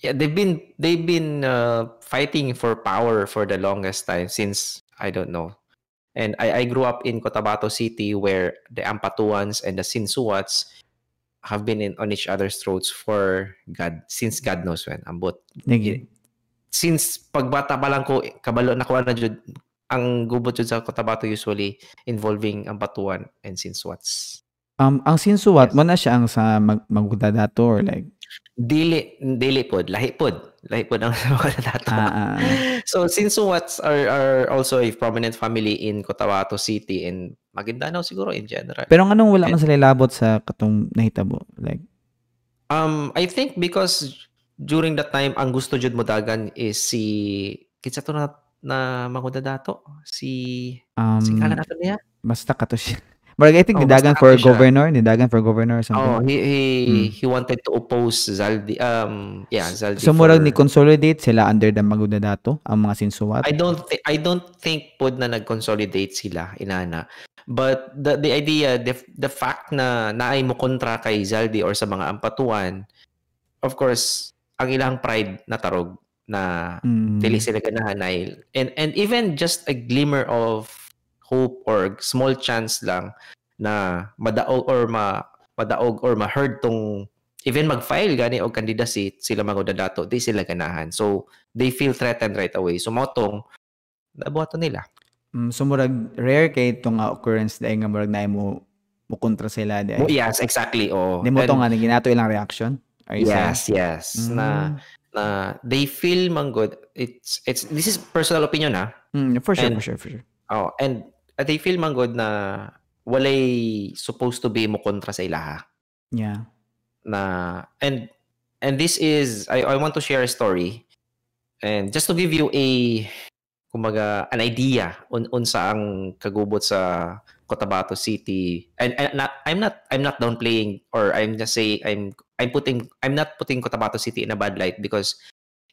yeah, they've been they've been uh, fighting for power for the longest time since I don't know. And I, I grew up in Cotabato City where the Ampatuans and the Sinsuats have been in on each other's throats for God since God knows when. Ambot Nagi. since pagbata pa lang ko kabalo na ko na jud ang gubot jud sa Cotabato usually involving ang batuan and sinswats. Um ang sinsuwat Yes. mo na siya ang sa mag magudadato or like Dili dili pod, lahi pod. Lahi pod ang [laughs] ah, ah, ah. So sinswats are are also a prominent family in Cotabato City and Maguindanao siguro in general. Pero nganong wala man sila labot sa katong nahitabo like Um I think because during that time ang gusto jud mo dagan is si kitsa to na na mangudadato si um si kala nato niya basta kato siya. Murag I think Oh, nidagan basta for siya. governor, nidagan for governor or something. Oh, he he Mm. he wanted to oppose Zaldi. Um, yeah, Zaldi. So murag for- ni consolidate sila under the magudadato ang mga sinsuwat. I don't thi- I don't think pod na nag-consolidate sila inana. But the the idea the the fact na naay mo kontra kay Zaldi or sa mga ampatuan, of course, ang ilang pride na tarog na Mm. dili sila ganahan na and and even just a glimmer of hope or small chance lang na madaog or ma madaog or ma-heard tong even mag-file gani og candidacy sila magudadato di sila ganahan so they feel threatened right away so mo tong nabuhaton nila Mm, so murag rare kay ito nga occurrence dahil nga murag na mo mo kontra sila di Mo- Yes, exactly. Oh. Di mo to And- nga ginato ilang reaction? Are you Yes, yes. saying? Na na they feel man good. It's it's this is personal opinion ah. Mm, for sure, and- for sure, for sure. Oh, and they feel man good na walay supposed to be mo kontra sa ilaha. Yeah. na and and this is I, I want to share a story and just to give you a kumaga an idea on unsa ang kagubot sa Cotabato City and, and not I'm not I'm not downplaying or I'm just saying I'm I'm putting I'm not putting Cotabato City in a bad light because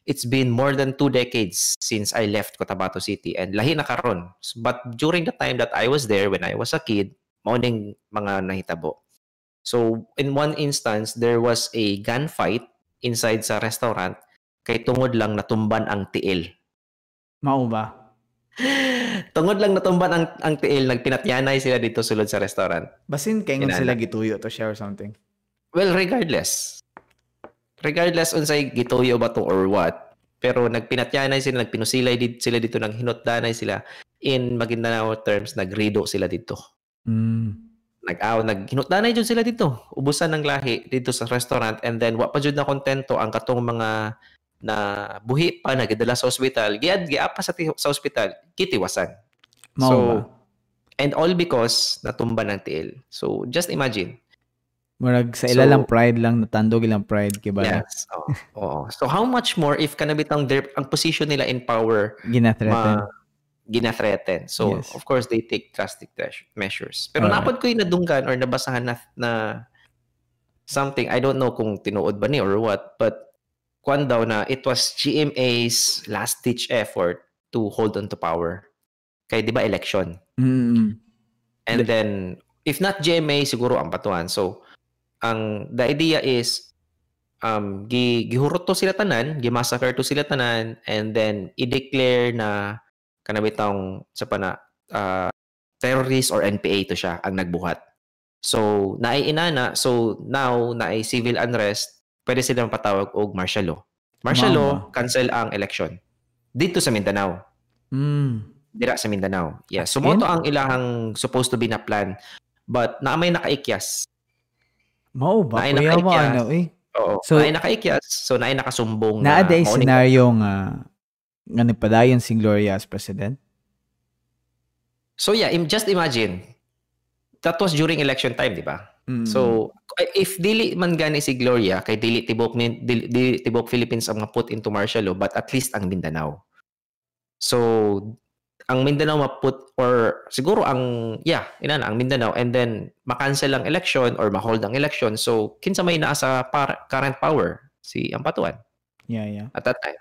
it's been more than two decades since I left Cotabato City and lahi na karon but during the time that I was there when I was a kid mauning mga nahitabo So, in one instance, there was a gunfight inside sa restaurant kay tungod lang natumban ang tiil. Mao ba? [laughs] tungod lang natumban ang, ang tiil, nagpinatyanay sila dito sulod sa restaurant. Basin kay sila gituyo to share something. Well, regardless. Regardless unsay gituyo ba to or what, pero nagpinatyanay sila, nagpinusilay did, sila dito, nang hinotdanay sila. In Maguindanao terms, nagrido sila dito. Mm. nag-aw naghinutdanay jud sila dito ubusan ng lahi dito sa restaurant and then wa pa jud na kontento ang katong mga na buhi pa nagdala sa ospital giad giapa sa sa ospital kitiwasan Mao so and all because natumba ng tiil so just imagine Murag sa So- ila lang pride lang natandog ilang pride kay ba? yes oo oo. so how much more if kanabitang their ang position nila in power Gina-threaten. ma gina-threaten. So, Yes. of course, they take drastic measures. Pero Alright. napad ko yung nadunggan or nabasahan na, na something, I don't know kung tinuod ba ni or what, but kwan daw na it was GMA's last-ditch effort to hold on to power. Kaya di ba election? Mm. And The- then, if not GMA, siguro ang batuan. So, ang the idea is, um, gi, gihurot to sila tanan, gimassacre to sila tanan, and then i-declare na kanabitang sa pana uh, terrorist or NPA to siya ang nagbuhat. So, naay inana, so now naay civil unrest, pwede sila patawag og martial law. Martial law, cancel ang election. Dito sa Mindanao Mm. dira sa Mindanao. Yeah. As So mo to ang ilahang supposed to be na plan. But naamay nakaikyas. Mao ba? Naay Kuya mo ano eh. Oo. So- naay nakaikyas. So naay nakasumbong na Naa day scenario nga nga nagpadayon si Gloria as president. So yeah, im- just imagine. That was during election time, di ba? Mm. So if dili man gani si Gloria kay dili tibok ni dili, dili tibok Philippines ang maput into martial law but at least ang Mindanao. So ang Mindanao maput or siguro ang yeah, ina na ang Mindanao and then makancel ang election or ma-hold ang election. So kinsa may naa sa par- current power si Ampatuan yeah, yeah. at that time.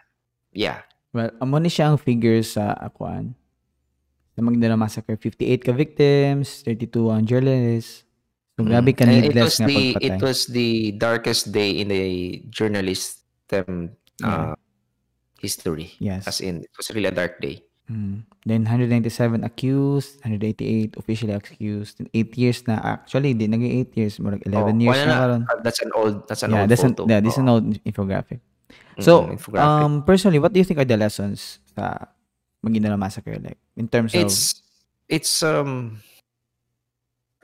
Yeah. Well, amo ni siya ang figures sa akuan. Sa Maguindanao Massacre, 58 ka victims, 32 ang journalists. So, grabe ka it needless was nga the pagpatay. it was the darkest day in the journalism uh, history. yes. As in, it was really a dark day. Mm. Then 197 accused, 188 officially accused. 8 years na actually di naging 8 years, murag 11 Oh, years na na. karon. Uh, that's an old that's an Yeah, old that's an, photo. yeah, this is an Oo. old infographic. So, Mm-mm, infographic. um personally, what do you think are the lessons sa Maguindanao massacre like in terms of it's it's um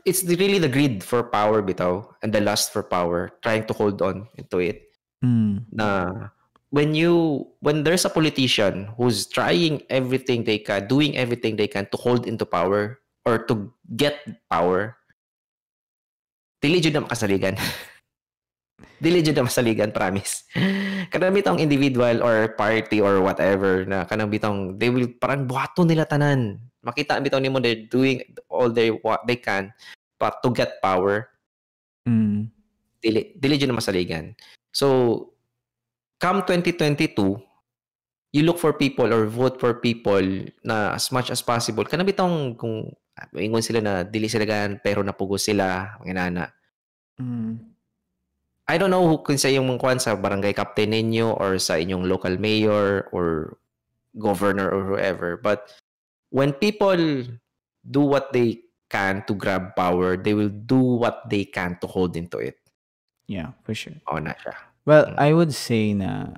it's the, really the greed for power bitaw and the lust for power trying to hold on into it mm, na when you when there's a politician who's trying everything they can doing everything they can to hold into power or to get power dili jud na makasaligan [laughs] dili jud na masaligan promise. [laughs] Kanang bitong individual or party or whatever na kanang bitong they will parang buhaton nila tanan. Makita bitaw nimo they're doing all they what they can but to get power. Mm, dili dili jud na masaligan. So come 2022 you look for people or vote for people na as much as possible kana bitong kung ah, ingon sila na dili sila gan pero napugos sila mga nana. mm, I don't know who kung sa iyong mangkuan sa barangay captain ninyo or sa inyong local mayor or governor or whoever but when people do what they can to grab power they will do what they can to hold into it. yeah, for sure. Oh na siya. Well, Mm. I would say na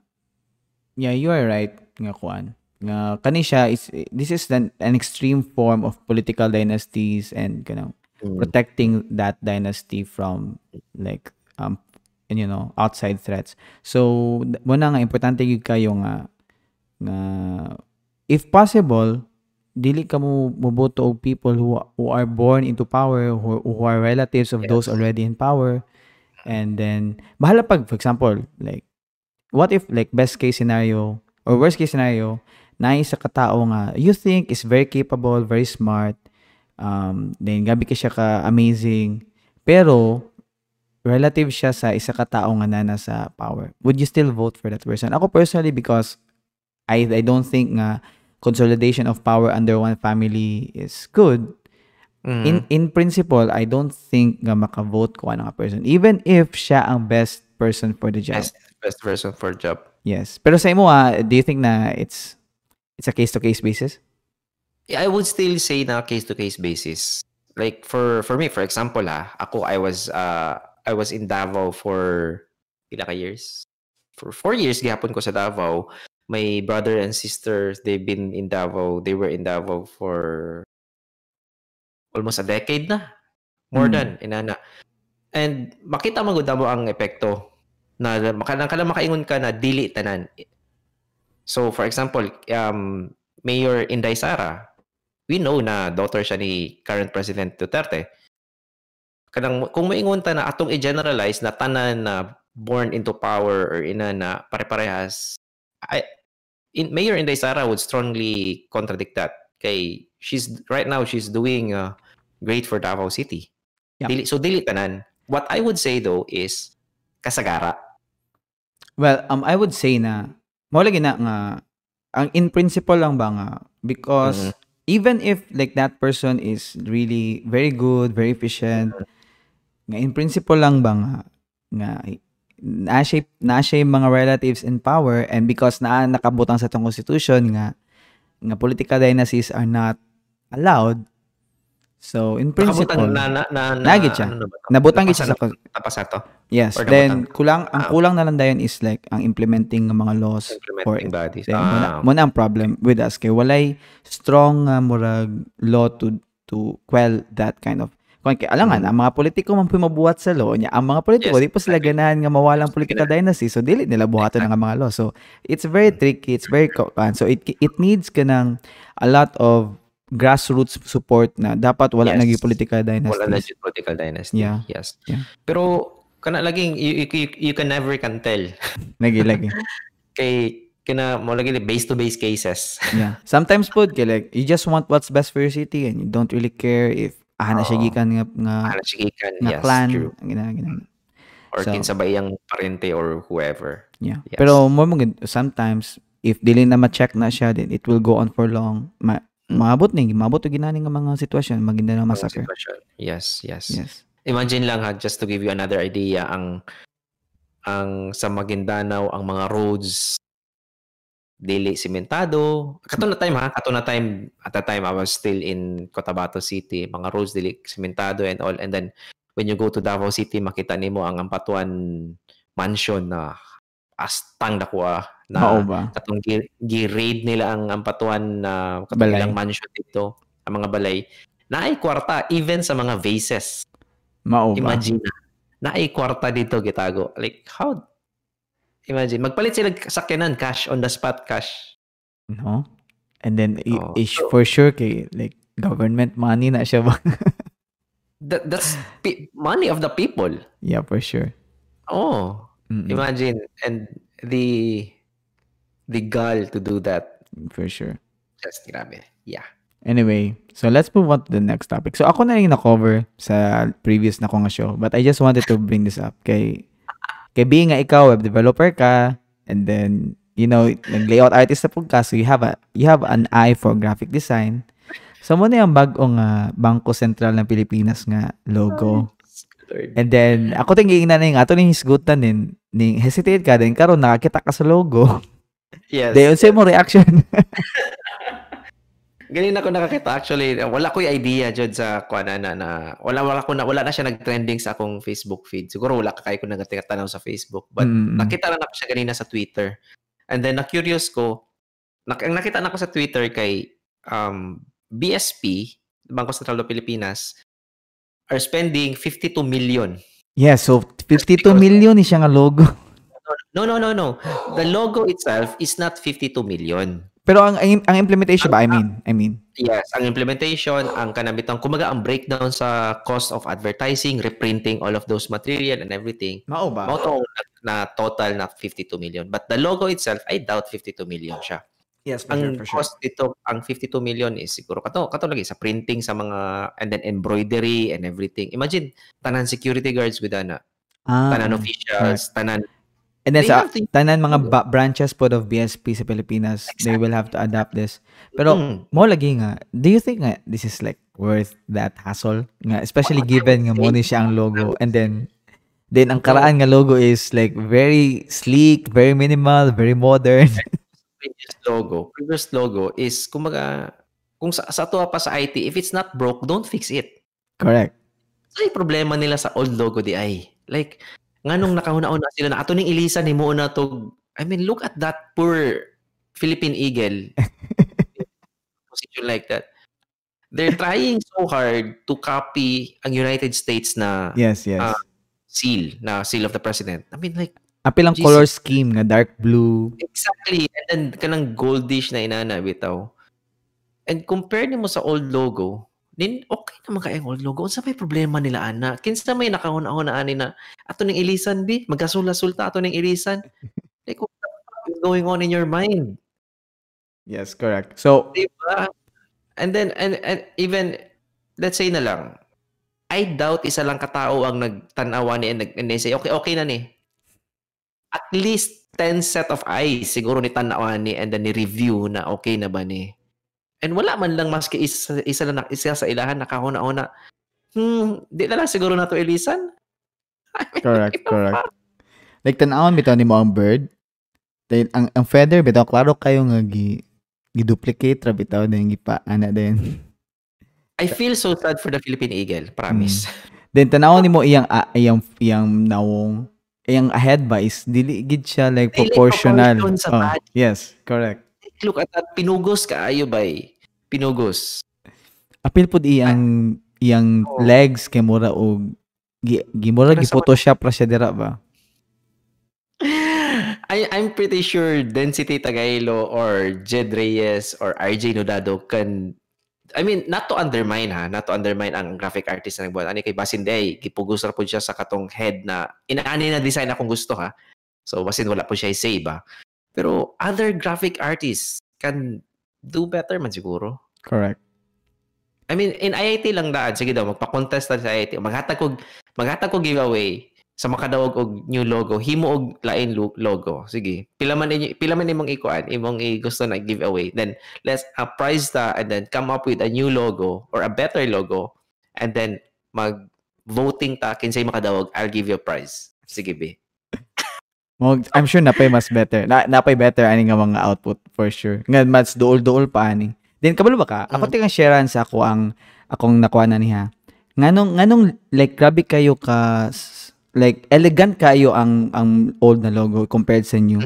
yeah, you are right nga kuan. nga kani siya is this is an, an extreme form of political dynasties and you know Mm. protecting that dynasty from like um and, you know outside threats so muna nga importante gyud kayo nga nga if possible dili ka mo moboto og people who who are born into power who, who are relatives of those Yes. already in power and then bahala pag for example like what if like best case scenario or worst case scenario na isa ka tao nga you think is very capable very smart um then gabi ka siya ka amazing pero relative siya sa isa ka tao nga nana sa power. Would you still vote for that person? Ako personally because I I don't think nga consolidation of power under one family is good Mm. in in principle I don't think nga maka-vote ko ano nga person even if siya ang best person for the job best best person for job. yes pero sa imo ah, do you think na it's it's a case to case basis Yeah, I would still say na case to case basis. Like for for me, for example, ah, ako I was uh I was in Davao for pila ka years. For four years gihapon ko sa Davao. My brother and sister, they've been in Davao. They were in Davao for almost a decade na. More Mm. than inana. And makita man gud mo ang epekto na makalang kala makaingon ka na dili tanan. So for example, um Mayor Inday Sara, we know na daughter siya ni current President Duterte. Kanang kung maingon ta na atong i-generalize na tanan na born into power or ina na pare-parehas, I, in, Mayor Inday Sara would strongly contradict that. Kay she's right now she's doing uh, great for Davao City. Yep. Dili, so dili tanan. What I would say though is kasagara. Well, um, I would say na, mo lagi na nga, ang in principle lang ba nga, because Mhm. even if like that person is really very good, very efficient, nga in principle lang ba nga, nga, na siya, na siya yung mga relatives in power and because na nakabutang sa itong constitution nga, nga political dynasties are not allowed, so in principle, Nakabutang na na na, na Nagit siya. Ano na nabutang gid siya sa napasan to. Yes, Or then kulang ang Ah. kulang na lang dayon is like ang implementing ng mga laws Implementing bodies. then muna, Ah, muna ang problem with us kay walay strong nga murag law to to quell that kind of kung kay alangan Mm. ang mga politiko man puy mabuhat sa law niya ang mga politiko Yes, di pa sila exactly. ganahan nga mawalang political dynasty so dili nila buhaton ng mga law so it's very tricky it's very uh, so it it needs kanang a lot of grassroots support na dapat wala Yes. naging political wala dynasties legit political dynasty. Yeah. Yes. Yeah. Pero kana laging you, you, you can never can tell [laughs] lagi lagi [laughs] kay kana mo lagi base to base cases. [laughs] Yeah. Sometimes po, kay like, you just want what's best for your city and you don't really care if ah, na siya gikan nga, nga, Ana sigikan, nga yes, clan. true. Gina, gina. Or So- kinsa ba iyang parente or whoever. Yeah. Yes. Pero mo sometimes, if dili na ma-check na siya, then it will go on for long. Ma. Maabot ni, maabot og ginani nga mga sitwasyon, Ang massacre. sitwasyon. Yes, yes. Yes. Imagine lang ha, just to give you another idea, ang ang sa Maguindanao, ang mga roads dili simentado. Kato na time ha, kato na time at that time I was still in Cotabato City, mga roads dili simentado and all and then when you go to Davao City makita nimo ang Ampatuan mansion na astang nakuha Mao na ba? katong gi- gi-raid nila ang Ampatuan na Balay. ilang mansion dito, ang mga balay. Naay kwarta even sa mga vases. Mao ba? Imagine na ay kwarta dito gitago. Like how Imagine magpalit sila sa sakyanan cash on the spot cash. No? And then, i- Oo. is for sure kay, like, government money na siya ba? [laughs] That that's money of the people. yeah, for sure. Oh, Mm-mm. imagine and the the gall to do that. For sure. Just grabe. Yeah. Anyway, so let's move on to the next topic. So ako na yung na-cover sa previous na ko nga show, but I just wanted to bring this up kay kay being nga ikaw web developer ka and then you know, nag-layout artist na pud ka, so you have a you have an eye for graphic design. So mo na yung bagong nga Bangko Sentral ng Pilipinas nga logo. Lord. And then ako tingin na ning ato ning hisgutan din ning hesitate ka din karon nakakita ka sa logo. Yes. Dayon sa mo reaction. [laughs] Ganun ako nakakita actually wala ko yung idea jud sa kuan na, na wala wala ko na wala na siya nag-trending sa akong Facebook feed. Siguro wala ka kay ko nagatinatanaw sa Facebook but Mm. nakita lang ako siya ganina sa Twitter. And then na-curious ko nak- ang nakita na ko sa Twitter kay um, BSP, Bangko Sentral ng Pilipinas, are spending 52 million. Yeah, so 52 Because- million is nga logo. No, no, no, no. The logo itself is not 52 million. Pero ang ang, ang implementation ba, I mean, I mean. Yes, ang implementation, ang kanabitang, kumaga ang breakdown sa cost of advertising, reprinting all of those material and everything. Mao ba? Mao to na, na total na 52 million. But the logo itself, I doubt 52 million siya. Yes, ang cost dito, ang 52 million is siguro kato kato lagi sa printing sa mga and then embroidery and everything. Imagine tanan security guards with ana, Ah, tanan officials, tanan And then sa to- tanan mga ba- branches po of BSP sa Pilipinas, they will have to adapt this. Pero Mm. mo lagi nga, do you think nga this is like worth that hassle? Nga especially given nga mo ni siya ang logo and then then ang karaan nga logo is like very sleek, very minimal, very modern. Previous logo, previous logo is kumaga kung sa, sa tuwa pa sa IT, if it's not broke, don't fix it. Correct. So, yung problema nila sa old logo di ay. Like, nga nung nakahuna-una sila na ato ning ilisa ni mo na to. I mean, look at that poor Philippine Eagle. [laughs] Position like that. They're trying so hard to copy ang United States na Yes, yes. Ah. seal, na seal of the president. I mean, like, Apil ang Jesus. color scheme nga dark blue. Exactly. And then kanang goldish na inana bitaw. And compare nimo sa old logo, din okay naman kay ang old logo. Unsa may problema nila ana? Kinsa may nakahuna-huna ani na ato ning ilisan bi, magkasula-sulta ato ning ilisan. [laughs] like what the fuck is going on in your mind? Yes, correct. So, Diba? And then and, and even let's say na lang I doubt isa lang katao ang nagtanawa ni and, and they say okay okay na ni. At least 10 set of eyes siguro ni tanawa ni and then ni review na okay na ba ni. And wala man lang maski isa, isa lang na- isa sa ilahan nakahuna-una. Hmm, di na lang siguro na to ilisan. [laughs] I mean, Correct, correct. like tanawon bitaw nimo ang bird. Then ang ang feather bitaw klaro kayo nga gi gi-duplicate ra bitaw din gipa ana din. I feel so sad for the Philippine Eagle, promise. Then tanawon nimo iyang ah, iyang iyang nawong iyang ahead ba is dili gid siya like Dili proportional. proportion sa Oh, body. yes, correct. Look at that, pinugos ka ayo bay. Pinugos. Apil pud iyang iyang Oh. legs kay mura og gi, gimura gi photoshop ra siya dira ba? [laughs] I, I'm pretty sure Density Tagailo or Jed Reyes or RJ Nodado can I mean, not to undermine ha, not to undermine ang graphic artist na nagbuhat. Ani kay Basinday, gipugos ra po siya sa katong head na inaani na design akong gusto ha. So basin wala po siya say ba. Pero other graphic artists can do better man siguro. Correct. I mean, in IIT lang daan. Sige daw, magpa-contest sa IIT. Maghatag ko, maghatag ko giveaway sa makadawag og new logo. Himo og lain lo- logo. Sige. Pila man ninyo, pila man imong ikuan, imong i gusto na giveaway. Then let's uh, prize ta and then come up with a new logo or a better logo and then mag voting ta kinsay makadawag, I'll give you a prize. Sige be. [laughs] Mo I'm sure napay mas better. Na, napay better ani nga mga output for sure. Nga mas duol-duol pa ani. Then kabalo ba ka? Ako Mm. tingang sharean sa ako ang akong nakuha na niya. Nganong nganong like grabe kayo ka s- like elegant kayo ang ang old na logo compared sa new.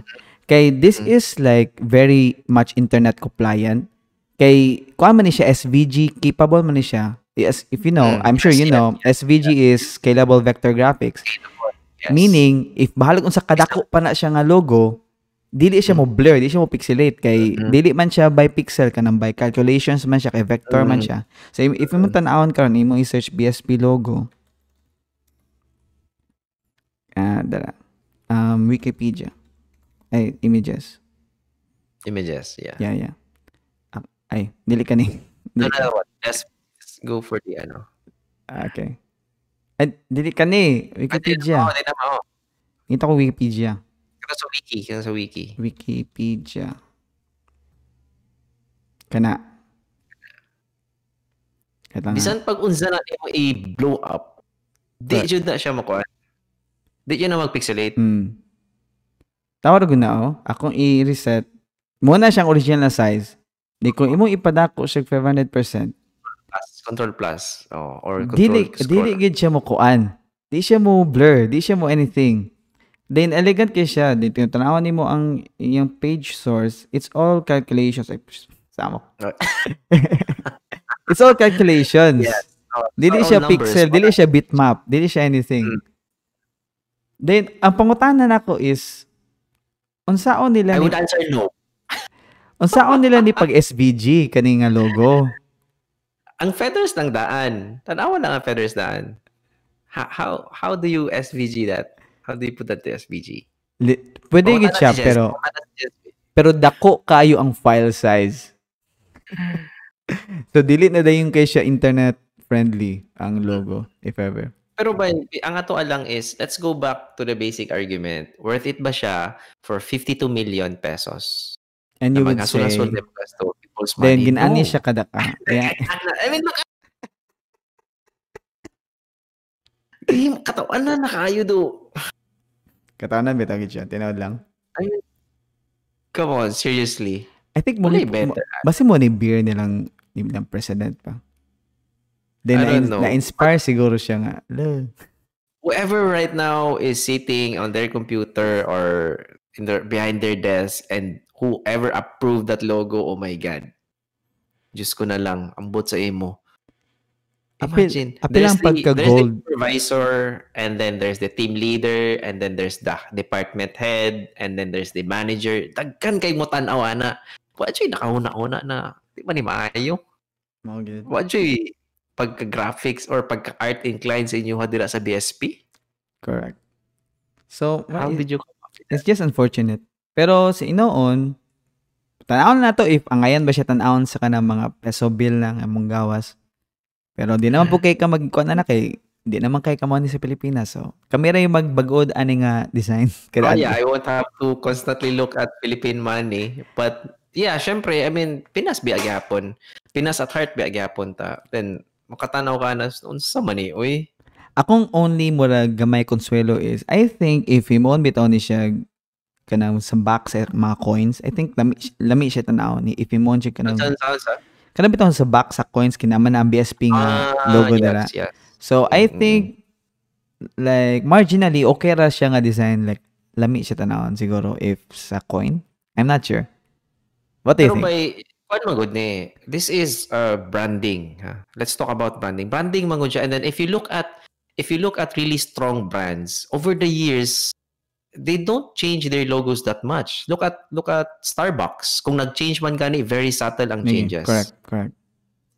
Kay this Mm. is like very much internet compliant. Kay kuha man ni siya SVG capable man ni siya. Yes, if you know, Mm, I'm sure you know, SVG is scalable vector graphics. Yes. Meaning, if bahalag unsa kadako pa na siya nga logo, dili siya mo blur, dili siya mo pixelate kay Mhm. dili man siya by pixel kanang by calculations man siya kay vector man Mhm. siya. So if, if mo tan-awon karon imo i-search BSP logo. Ah, dara. Um Wikipedia. Ay, images. images, yeah. Yeah, yeah. Ah, ay, dili ka ni. [laughs] No, Dili no, no, what? Let's, go for the ano. Ah, okay. Ay, dili ka ni. Wikipedia. Oh, di na mo. Ito ko Wikipedia. Kaya sa wiki, kaya sa wiki. Wikipedia. Kana. Bisan pag unsa na i-blow up, di jud na siya makuha. Di yun na mag-pixelate. Hmm. Tawar ko na oh. Akong i-reset. Muna siyang original na size. Di ko imo ipadako siya 500%. Plus, control plus. Oh, or control Dili scroll. dili gid siya mo kuan. Di siya mo blur, di siya mo anything. Then elegant kay siya. Then tinatanawan nimo ang iyang page source. It's all calculations. Ay, ko. [laughs] It's all calculations. Yes. Oh, Dili siya numbers, pixel, dili siya bitmap, dili siya anything. Mm. Then ang pangutanan nako is unsaon nila I ni would answer no. [laughs] unsaon nila ni pag SVG kani nga logo. Ang feathers ng daan. Tanawa lang ang feathers daan. How, how, how do you SVG that? How do you put that to SVG? Li- pwede gid siya pero pero dako kayo ang file size. [laughs] so dili na dayon kay siya internet friendly ang logo if ever. Pero ba, ang ato lang is, let's go back to the basic argument. Worth it ba siya for 52 million pesos? And you would say gasto, people's then money. ginani No. siya kadaka. [laughs] Kaya I mean, look Eh, katawan na nakayo do. katawanan bitaw gid siya, tinawad lang. Come on, seriously. I think mo ni better. basi mo ni beer nilang nilang president pa. Then I na, don't know. na-inspire siguro siya nga. Lo. Whoever right now is sitting on their computer or in their behind their desk and whoever approved that logo, oh my God. Diyos ko na lang, ambot sa imo. Apil- Imagine, apil there's ang the, there's the supervisor, and then there's the team leader, and then there's the department head, and then there's the manager. Dagkan kay mo tanaw na. Wa jay nakauna-una na. Di ba ni maayo? Mao gid. Pagka-graphics or pagka-art inclined sa inyo ha dira sa BSP? Correct. So, How well, did you it's just unfortunate. Pero si Inoon, tanawon na to if angayan ba siya tanawon sa kanang mga peso bill ng among gawas. Pero di naman po kay ka magkuan na kay di naman kay kamo ni sa Pilipinas. So, kami ra yung magbagod ani nga design. [laughs] Oh, Kada yeah, I won't have to constantly look at Philippine money. But yeah, syempre, I mean, Pinas biya gyapon. Pinas at heart biya gyapon ta. Then makatanaw ka na unsa man uy. Akong only mura gamay konsuelo is I think if himon bitaw ni siya kanang sa box sa mga coins, I think lami, lami siya tanaw ni if himon siya kanang kanang bitaw sa box sa coins kinaman na ang BSP nga logo yes, dara. yes. So I Mm. think like marginally okay ra siya nga design like lami siya tanawon siguro if sa coin. I'm not sure. What do you Pero think? by Kuan magod ni. This is uh, branding. Ha? Let's talk about branding. Branding magod siya. And then if you look at if you look at really strong brands over the years, they don't change their logos that much. Look at look at Starbucks. Kung nag-change man gani, very subtle ang Yeah, changes. correct, correct.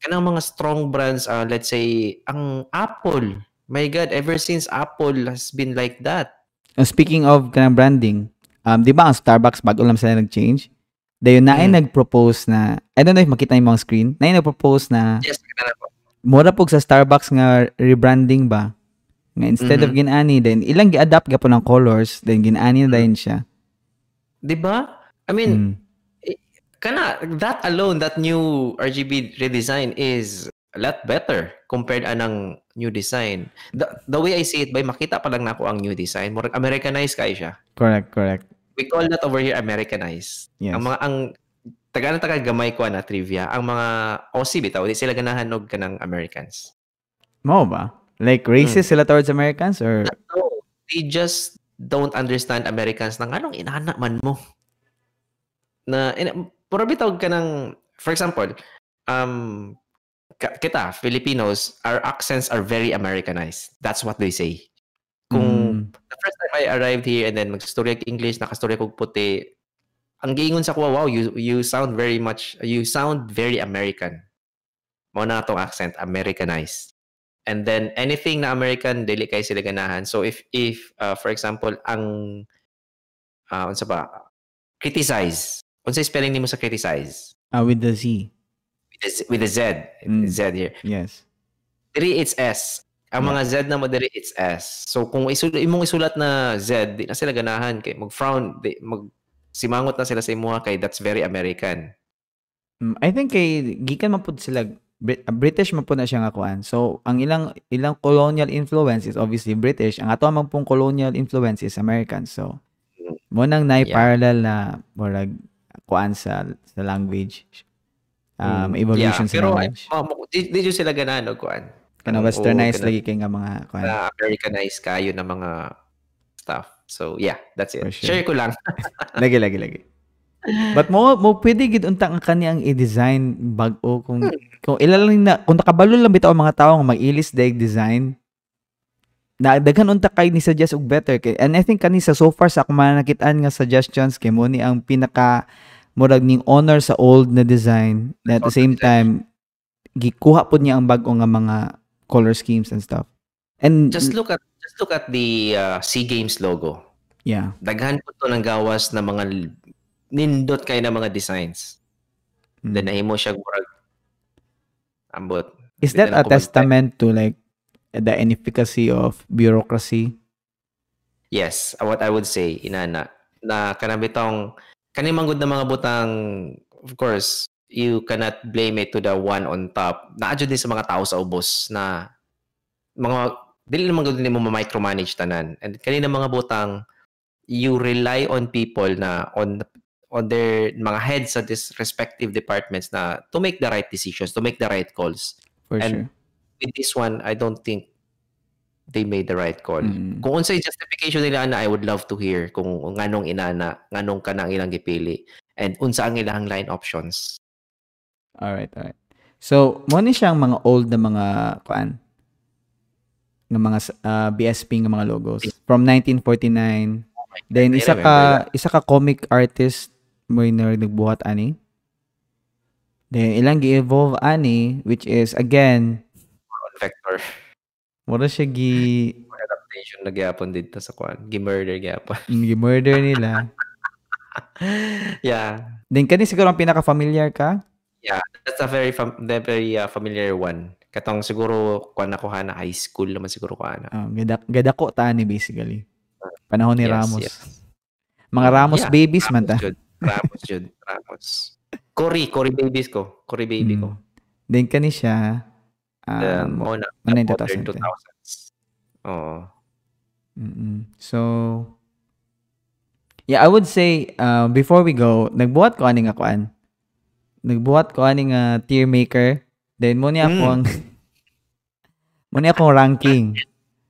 Kanang mga strong brands, uh, let's say, ang Apple. My God, ever since Apple has been like that. Uh, speaking of kanang branding, um, di ba ang Starbucks bago lang sila nag-change? Dayon na ay Mm. nag-propose na, I don't know if makita niyo mga screen, na ay nag-propose na, Yes, nakita na po. mura pog sa Starbucks nga rebranding ba? Nga instead of ginani, then ilang gi-adapt ga po ng colors, then ginani na dayon siya. Di ba? I mean, Mm. kana that alone that new RGB redesign is a lot better compared anang new design. The, the way I see it by makita pa lang nako ang new design, more Americanized kay siya. Correct, correct. We call that over here Americanized. Yes. Ang mga ang taga na taga gamay ko na trivia, ang mga OC bitaw di sila ganahan og kanang Americans. Mo ba? Like racist sila towards Americans or No, they just don't understand Americans nang anong inana man mo. Na in, puro bitaw ka ng, for example, um, ka- kita, Filipinos, our accents are very Americanized. That's what they say. Kung Mm, the first time I arrived here and then magstorya ko English, nakastorya ko puti, ang giingon sa ko, wow, you, you sound very much, you sound very American. Mao na atong accent, Americanized. And then anything na American, dili kay sila ganahan. So if, if uh, for example, ang, uh, unsa ba, criticize. Unsa spelling nimo sa criticize? ah, with the Z. With a Z, with a Z, Mm. Z here. Yes. Diri it's S. Ang mga Z na mo diri it's S. So kung isul imong isulat na Z, di na sila ganahan kay mag-frown, di, mag simangot na sila sa imuha kay that's very American. Mm, I think kay gikan man pud sila ah, British man pud na siya nga kuan. So ang ilang ilang colonial influence is obviously British. Ang ato man pong colonial influence is American. So mo nang nay Yeah. parallel na murag kuan sa sa language. Um, evolution sa pero language. ay, mo- di, di sila ganahan og kuan. Kana Ang- westernized lagi kay nga mga kuan. Na Americanized kayo na mga stuff. So yeah, that's it. For sure. Share ko lang. [laughs] Lagi, lagi, lagi. But mo mo pwede gid unta ang kaniyang i-design bag-o kung kung ilalang na kung nakabalo lang bitaw ang mga tawo nga mag-ilis daig design na daghan unta kay ni suggest og better kay and I think kanisa so far sa akong nakitaan nga suggestions kay mo ni ang pinaka murag ning honor sa old na design na at the same time gikuha pod niya ang bag-o nga mga color schemes and stuff. And Just look at just look at the uh, SEA Games logo. yeah. Daghan po to ng gawas na mga nindot kay na mga designs. Mm. Then nahimo siya murag ambot. Is that a testament to like the inefficacy of bureaucracy? Yes, uh, what I would say inana na kanang bitong kani manggod na mga butang of course you cannot blame it to the one on top. Naadyo din sa mga tao sa ubos na mga dili naman gud nimo ma-micromanage tanan. And kanina mga butang you rely on people na on on their mga heads of these respective departments na to make the right decisions, to make the right calls. For And- sure. With this one, I don't think they made the right call. Mm. Kung unsay justification nila ana, I would love to hear kung nganong inana, nganong kanang ilang gipili and unsa ang ilang line options. Alright, alright. So, mo ni siyang mga old na mga kuan ng mga uh, BSP nga mga logos from 1949. Then isa ka isa ka comic artist mo yung nagbuhat ani. Then ilang gi-evolve ani which is again vector mura siya gi adaptation na gyapon dito sa kwan. Gi-murder gyapon. gi-murder nila. [laughs] yeah. Then kani siguro ang pinaka-familiar ka? That's a very fam- the very uh, familiar one. Katong siguro kwan nakuha na high school naman siguro ko ana. Oh, gadak gadako ta ni basically. Panahon ni Yes, Ramos. yes. Mga Ramos Yeah, babies man ta. Ramos jud. Ramos jud. Ramos. [laughs] Cory, Cory babies ko. Cory baby ko. Mm. Then kani siya The, um, mo na, the yung modern 2010? 2000s. Oo. Mm-mm. So, yeah, I would say, uh, before we go, nagbuhat ko aning akuan. Nagbuhat ko aning uh, tier maker. Then, mo niya Mm. ang, [laughs] mo niya akong ranking.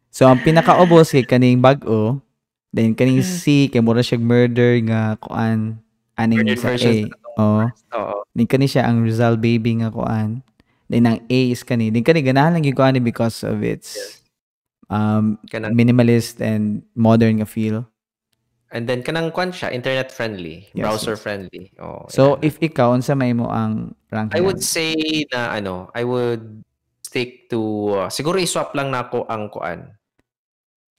So, ang pinakaubos kay kaning bag-o. Then, kaning C, kay mura siya murder nga kuan. Aning sa A. Oo. Oo. Then, kani siya ang Rizal Baby nga kuan. Then, ang A is kani. Then, kani ganahan lang yung kuan because of its um, minimalist and modern nga feel. And then kanang kwan siya, internet friendly, Yes, browser yes. friendly. Oh, So yan. if ikaw unsa may mo ang ranking? I would say na ano, I would stick to uh, siguro i-swap lang nako ang kuan.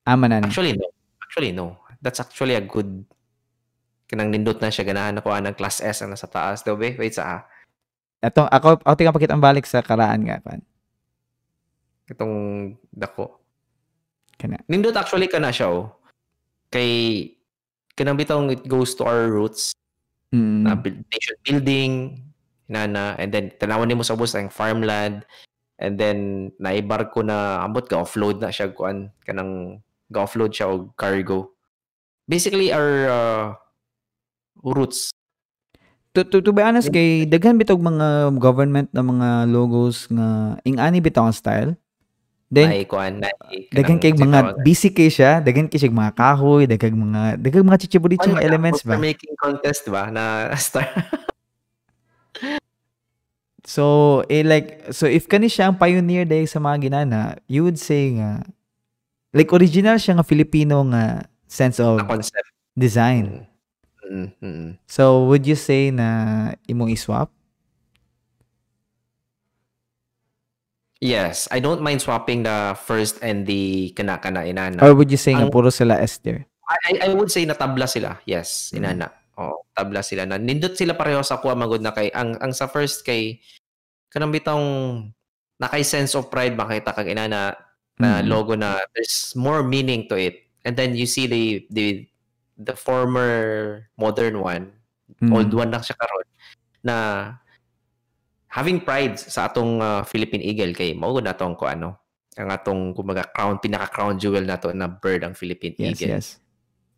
ama na ni. Actually no. Actually no. That's actually a good kanang nindot na siya ganahan ako ang class S ang nasa taas daw be. Wait sa ah. Ato ako ako tinga pakita ang balik sa karaan nga kan. Itong dako. Kana. Nindot actually ka na siya oh. Kay kanang bitong it goes to our roots Mm. na nation building nana and then tanawan nimo sa ubos ang farmland and then naibar ko na ambot ga offload na siya kuan kanang ga offload siya og cargo basically our uh, roots To, to, to be honest kay daghan bitog mga government na mga logos nga ing-ani bitaw ang style. Then ay kuan na daghan kay mga busy kay siya, daghan kay siya mga kahoy, daghan mga daghan mga chichiburitso nga elements ba. making contest ba na [laughs] star So, eh, like, so if kani siya ang pioneer dahil sa mga ginana, you would say nga, like, original siya nga Filipino nga sense of design. mm, mm, mm. So, would you say na imong iswap? Yes i don't mind swapping the first and the kana kana inana Or would you say Ang- puro sila S tier? I, I would say na tabla sila. Yes, Mm. inana. Oh, tabla sila na nindot sila pareho sa kuha magod na kay ang ang sa first kay kanang bitong nakay sense of pride makita kag inana na Mm. logo na there's more meaning to it. And then you see the the the former modern one, Mm. old one lang siya karon na having pride sa atong uh, Philippine Eagle kay mao na tong ko ano ang atong kumaga crown pinaka crown jewel nato na bird ang Philippine Yes, Eagle. yes.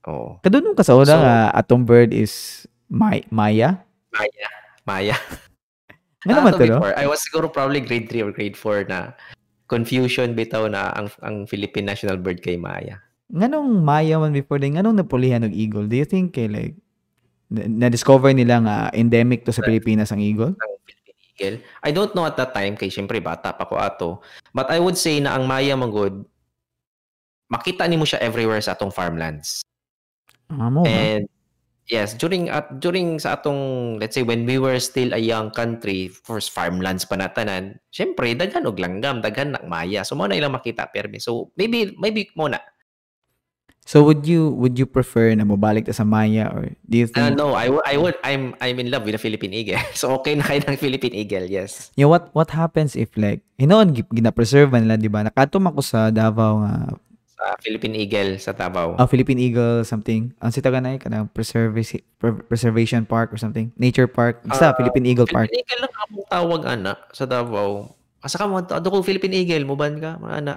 Oo. Kadunong ka sa una So- nga atong bird is May Maya? Maya. Maya. Nga naman Ah, to, no? before, I was siguro probably grade 3 or grade 4 na confusion bitaw na ang ang Philippine national bird kay Maya. nganong Maya man before din nganong napulihan og eagle? Do you think kay like na- na-discover nila nga endemic to sa Pilipinas ang eagle? Ang Eagle. I don't know at that time kay syempre bata pa ko ato. But I would say na ang Maya Manggod makita nimo siya everywhere sa atong farmlands. Amo. And yes, during at during sa atong let's say when we were still a young country, first farmlands pa natanan. Syempre daghan og langgam, daghan nak Maya. So mo na ilang makita permi. So maybe maybe mo na. So would you would you prefer na mobalik ta sa Maya or do you Uh, think no, I I would I'm I'm in love with the Philippine Eagle. [laughs] So okay na kayo ng Philippine Eagle, yes. you know, what what happens if like hinoon gi- gina-preserve nila di ba? Nakatom ako sa Davao nga Sa Philippine Eagle sa Davao. ah, Philippine Eagle something. Ang sita ganay kanang preservation preservation park or something. Nature park. Basta Ah, Philippine Eagle Park. Philippine Eagle lang akong tawag ana sa Davao. Asa ka moado ko Philippine Eagle mo ban ka ana.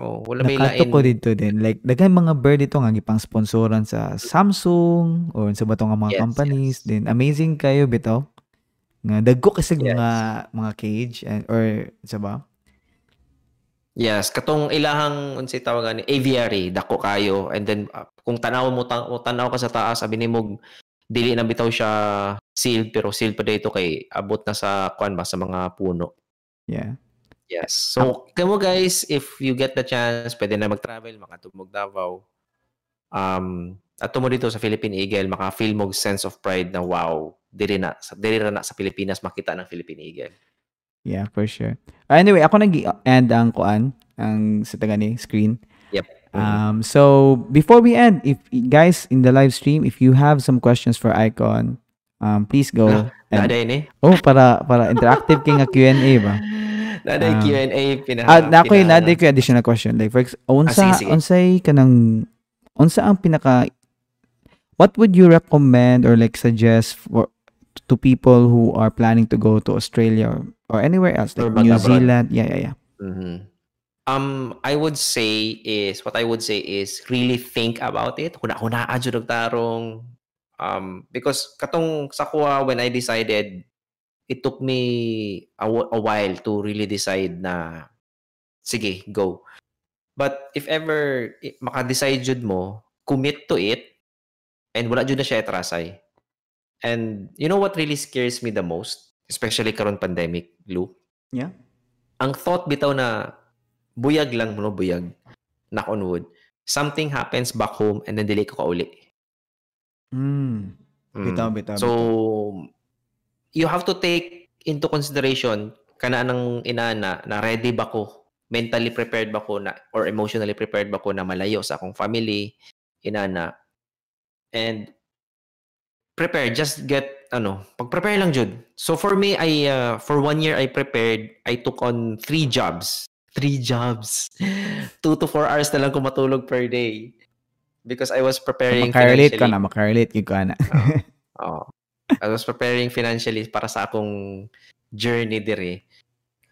Oh, wala may lain. ko dito din. Like, daghan mga bird dito nga gipang sponsoran sa Samsung or sa bato nga mga Yes, companies. yes. Then, amazing kayo bitaw. Nga, dagko kasi Yes. mga, mga cage and, or, sa ba? Yes, katong ilahang unsay tawagan ni aviary dako kayo and then uh, kung tanaw mo ta- o tanaw ka sa taas sabi nimo dili na bitaw siya sealed pero sealed pa dito kay abot na sa kuan ba sa mga puno. Yeah. Yes. So, kamo guys, if you get the chance, pwede na mag-travel, makatumog Davao. Um, ato mo dito sa Philippine Eagle, maka-feel mo sense of pride na wow, diri na, sa- diri na, na sa Pilipinas makita ng Philippine Eagle. Yeah, for sure. Ah, Anyway, ako nag-end ang kuan, ang sa taga ni screen. Yep. Um, so before we end, if guys in the live stream, if you have some questions for Icon, um, please go. and- Naday ni. oh, para para interactive kay nga Q&A ba? Naday Ah. Q&A pina. Ah, na ako pina- na ko additional question. Like for unsa Ah, sige, sige. unsay kanang unsa ang pinaka What would you recommend or like suggest for to people who are planning to go to Australia or, or anywhere else like New. Zealand? Yeah, yeah, yeah. Mhm. Um, I would say is what I would say is really think about it. Huna huna adyo tarong um because katong sa kuha when I decided it took me a, a while to really decide na sige, go. But if ever maka-decide jud mo, commit to it and wala jud na siya atrasay. And you know what really scares me the most, especially karon pandemic, Lou? Yeah. ang thought bitaw na buyag lang mo, buyag, knock on wood, something happens back home and then dili ko kauli. Mm. Mm. Bitaw, bitaw. So, you have to take into consideration kana ng inana na ready ba ko, mentally prepared ba ko na, or emotionally prepared ba ko na malayo sa akong family, inana. And prepare, just get, ano, pag-prepare lang jud. So for me, I, uh, for one year, I prepared, I took on three jobs. Three jobs. [laughs] Two to four hours na lang ko matulog per day. Because I was preparing makarelate ka financially. na, makarelate ka na. [laughs] Oo. I was preparing financially para sa akong journey dire.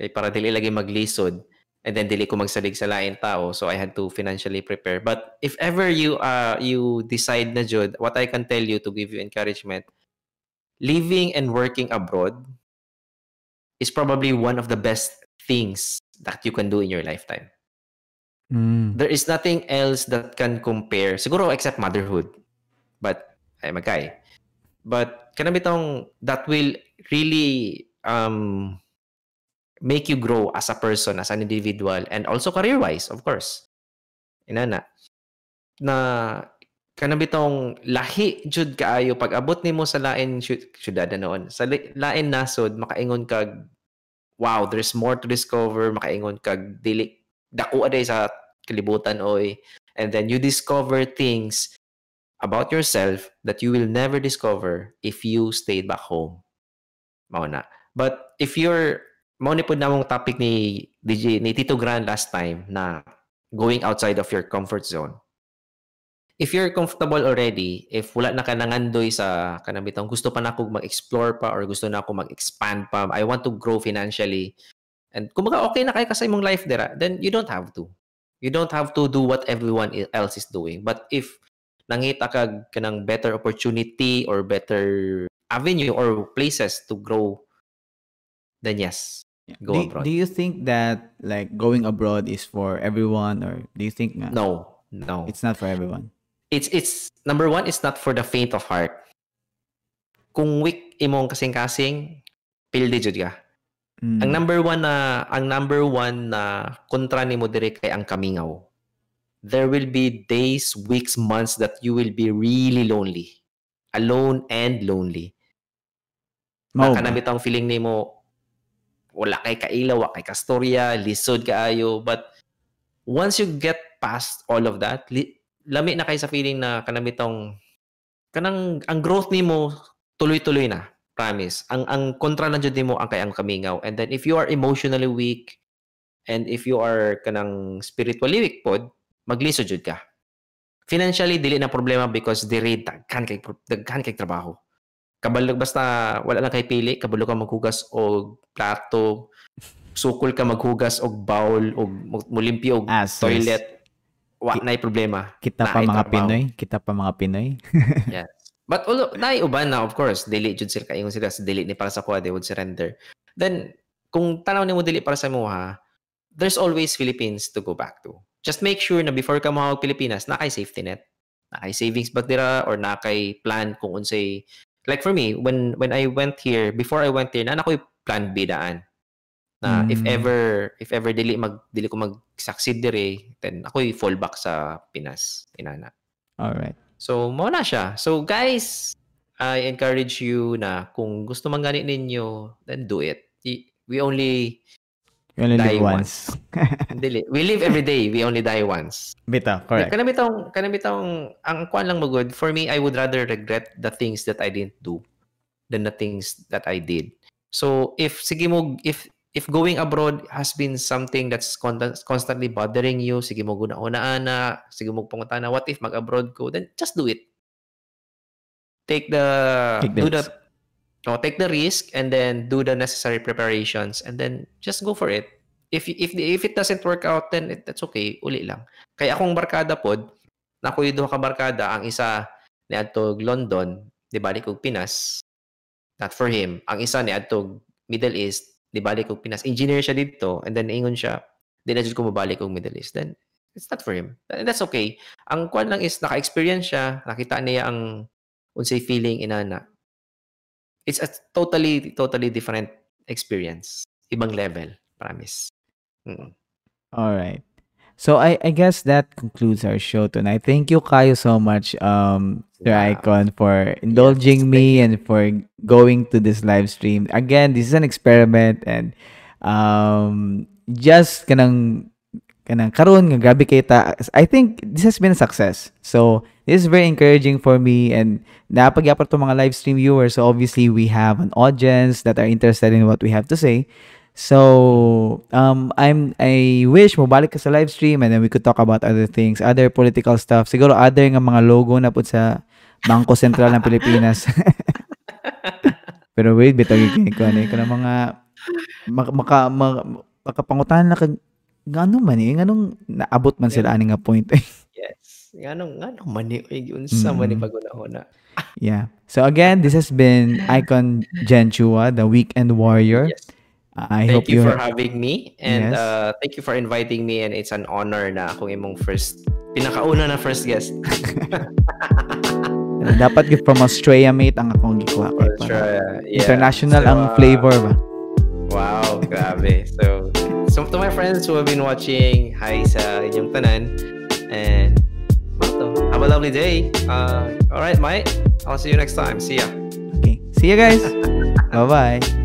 Kay para dili lagi maglisod and then dili ko magsalig sa lain tao so I had to financially prepare. But if ever you uh you decide na jud, what I can tell you to give you encouragement, living and working abroad is probably one of the best things that you can do in your lifetime. Mm. There is nothing else that can compare. Siguro except motherhood. But ay magkay. But kana bitong that will really um make you grow as a person, as an individual and also career-wise, of course. Inana. Na kana bitong lahi jud kaayo pag abot nimo sa lain syud- syudad noon. Sa lain nasod makaingon kag wow, there's more to discover, makaingon kag dili dako aday sa kalibutan oy. And then you discover things about yourself that you will never discover if you stayed back home. Mao na. But if you're mao ni pud namong topic ni DJ ni Tito Gran last time na going outside of your comfort zone. If you're comfortable already if wala na ka nangandoy sa kanang gusto pa na ako mag-explore pa or gusto na ako mag-expand pa I want to grow financially. And kumbaga okay na kay ka sa imong life dira then you don't have to you don't have to do what everyone else is doing but if nangita ka kanang better opportunity or better avenue or places to grow then yes go do, abroad do you think that like going abroad is for everyone or do you think nga no No. It's not for everyone. It's it's number one, it's not for the faint of heart. Kung weak imong kasing-kasing, pildi jud ka. Mm. Ang number one na ang number one na kontra nimo dire kay ang kamingaw. There will be days, weeks, months that you will be really lonely. Alone and lonely. Mao ba? Nakanamit ang feeling nimo wala kay kailaw, wa kay kastorya, lisod kaayo, but once you get past all of that, li, lami na kay sa feeling na kanamitong kanang ang growth nimo tuloy-tuloy na. Promise. Ang ang kontra na jud nimo ang kay ang kamingaw. And then if you are emotionally weak and if you are kanang spiritually weak pod, maglisod jud ka. Financially dili na problema because diri daghan kay daghan kay trabaho. Kabalo basta wala lang kay pili, kabalo ka maghugas og plato, sukol ka maghugas og bowl og mulimpyo og As toilet. Wa na problema. Kita pa Naay mga trabaho. Pinoy, kita pa mga Pinoy. [laughs] Yes. But although naay uban na of course, dili jud sila kaingon sila sa dili ni para sa kuha they would surrender. Then kung tanaw nimo dili para sa moha, there's always Philippines to go back to. Just make sure na before ka mahawag Pilipinas, na kay safety net. Na kay savings ba dira or na kay plan kung unsay like for me when when I went here, before I went here, na ako'y plan B daan. Na if Mm. ever if ever dili mag dili ko mag succeed dire, then ako'y fallback sa Pinas, inana. All right. So, mo na siya. So, guys, I encourage you na kung gusto man gani ninyo, then do it. We only You only Die live once. dili. We live every day. We only die once. Bita, correct. Kana bitong kana bitong ang kuan lang magud. For me, I would rather regret the things that I didn't do than the things that I did. So, if sige mo if if going abroad has been something that's con- constantly bothering you, sige mo guna-una na, sige mo pangutana, what if mag-abroad ko? Then just do it. Take the Take do the no, take the risk and then do the necessary preparations and then just go for it. If if if it doesn't work out then it, that's okay, uli lang. Kaya akong barkada pod, na ako yung barkada, ang isa ni adtog London, di balik og Pinas. Not for him. Ang isa ni adtog Middle East, di balik og Pinas. Engineer siya dito and then ingon siya, di na ko mabalik og Middle East. Then it's not for him. And that's okay. Ang kwan lang is naka-experience siya, nakita niya ang unsay feeling inana. It's a totally totally different experience. Ibang level, promise. Mm. All right. So I I guess that concludes our show tonight. Thank you Kayo so much um Sir Yeah. Icon for indulging me and for going to this live stream. Again, this is an experiment and um just kanang kanang karon nga grabe kay ta I think this has been a success. So this is very encouraging for me and napagyapon to mga live stream viewers. So obviously we have an audience that are interested in what we have to say. So, um, I'm I wish mo balik ka sa live stream and then we could talk about other things, other political stuff. Siguro other nga mga logo na po sa Bangko Sentral ng Pilipinas. [laughs] Pero wait, bitaw yung ko ano ka mga maka maka, maka makapangutan na kag ngano man eh, nganong naabot man sila ani nga point. Yes. Nganong nganong mani oy unsa man ni Mm. paguna-una. yeah. So again, this has been [laughs] Icon Genchua, the Weekend Warrior. Yes. I thank hope you you for having me and Yes. uh, thank you for inviting me and it's an honor na akong imong first pinakauna na first guest. [laughs] dapat gid from Australia mate ang akong gikuha kay para. Yeah. international So, ang uh, flavor ba. Wow, grabe. [laughs] So, so to my friends who have been watching, hi sa inyong tanan. And, have a lovely day. Uh, all right, Mike. I'll see you next time. See ya. Okay. See you guys. [laughs] Bye-bye.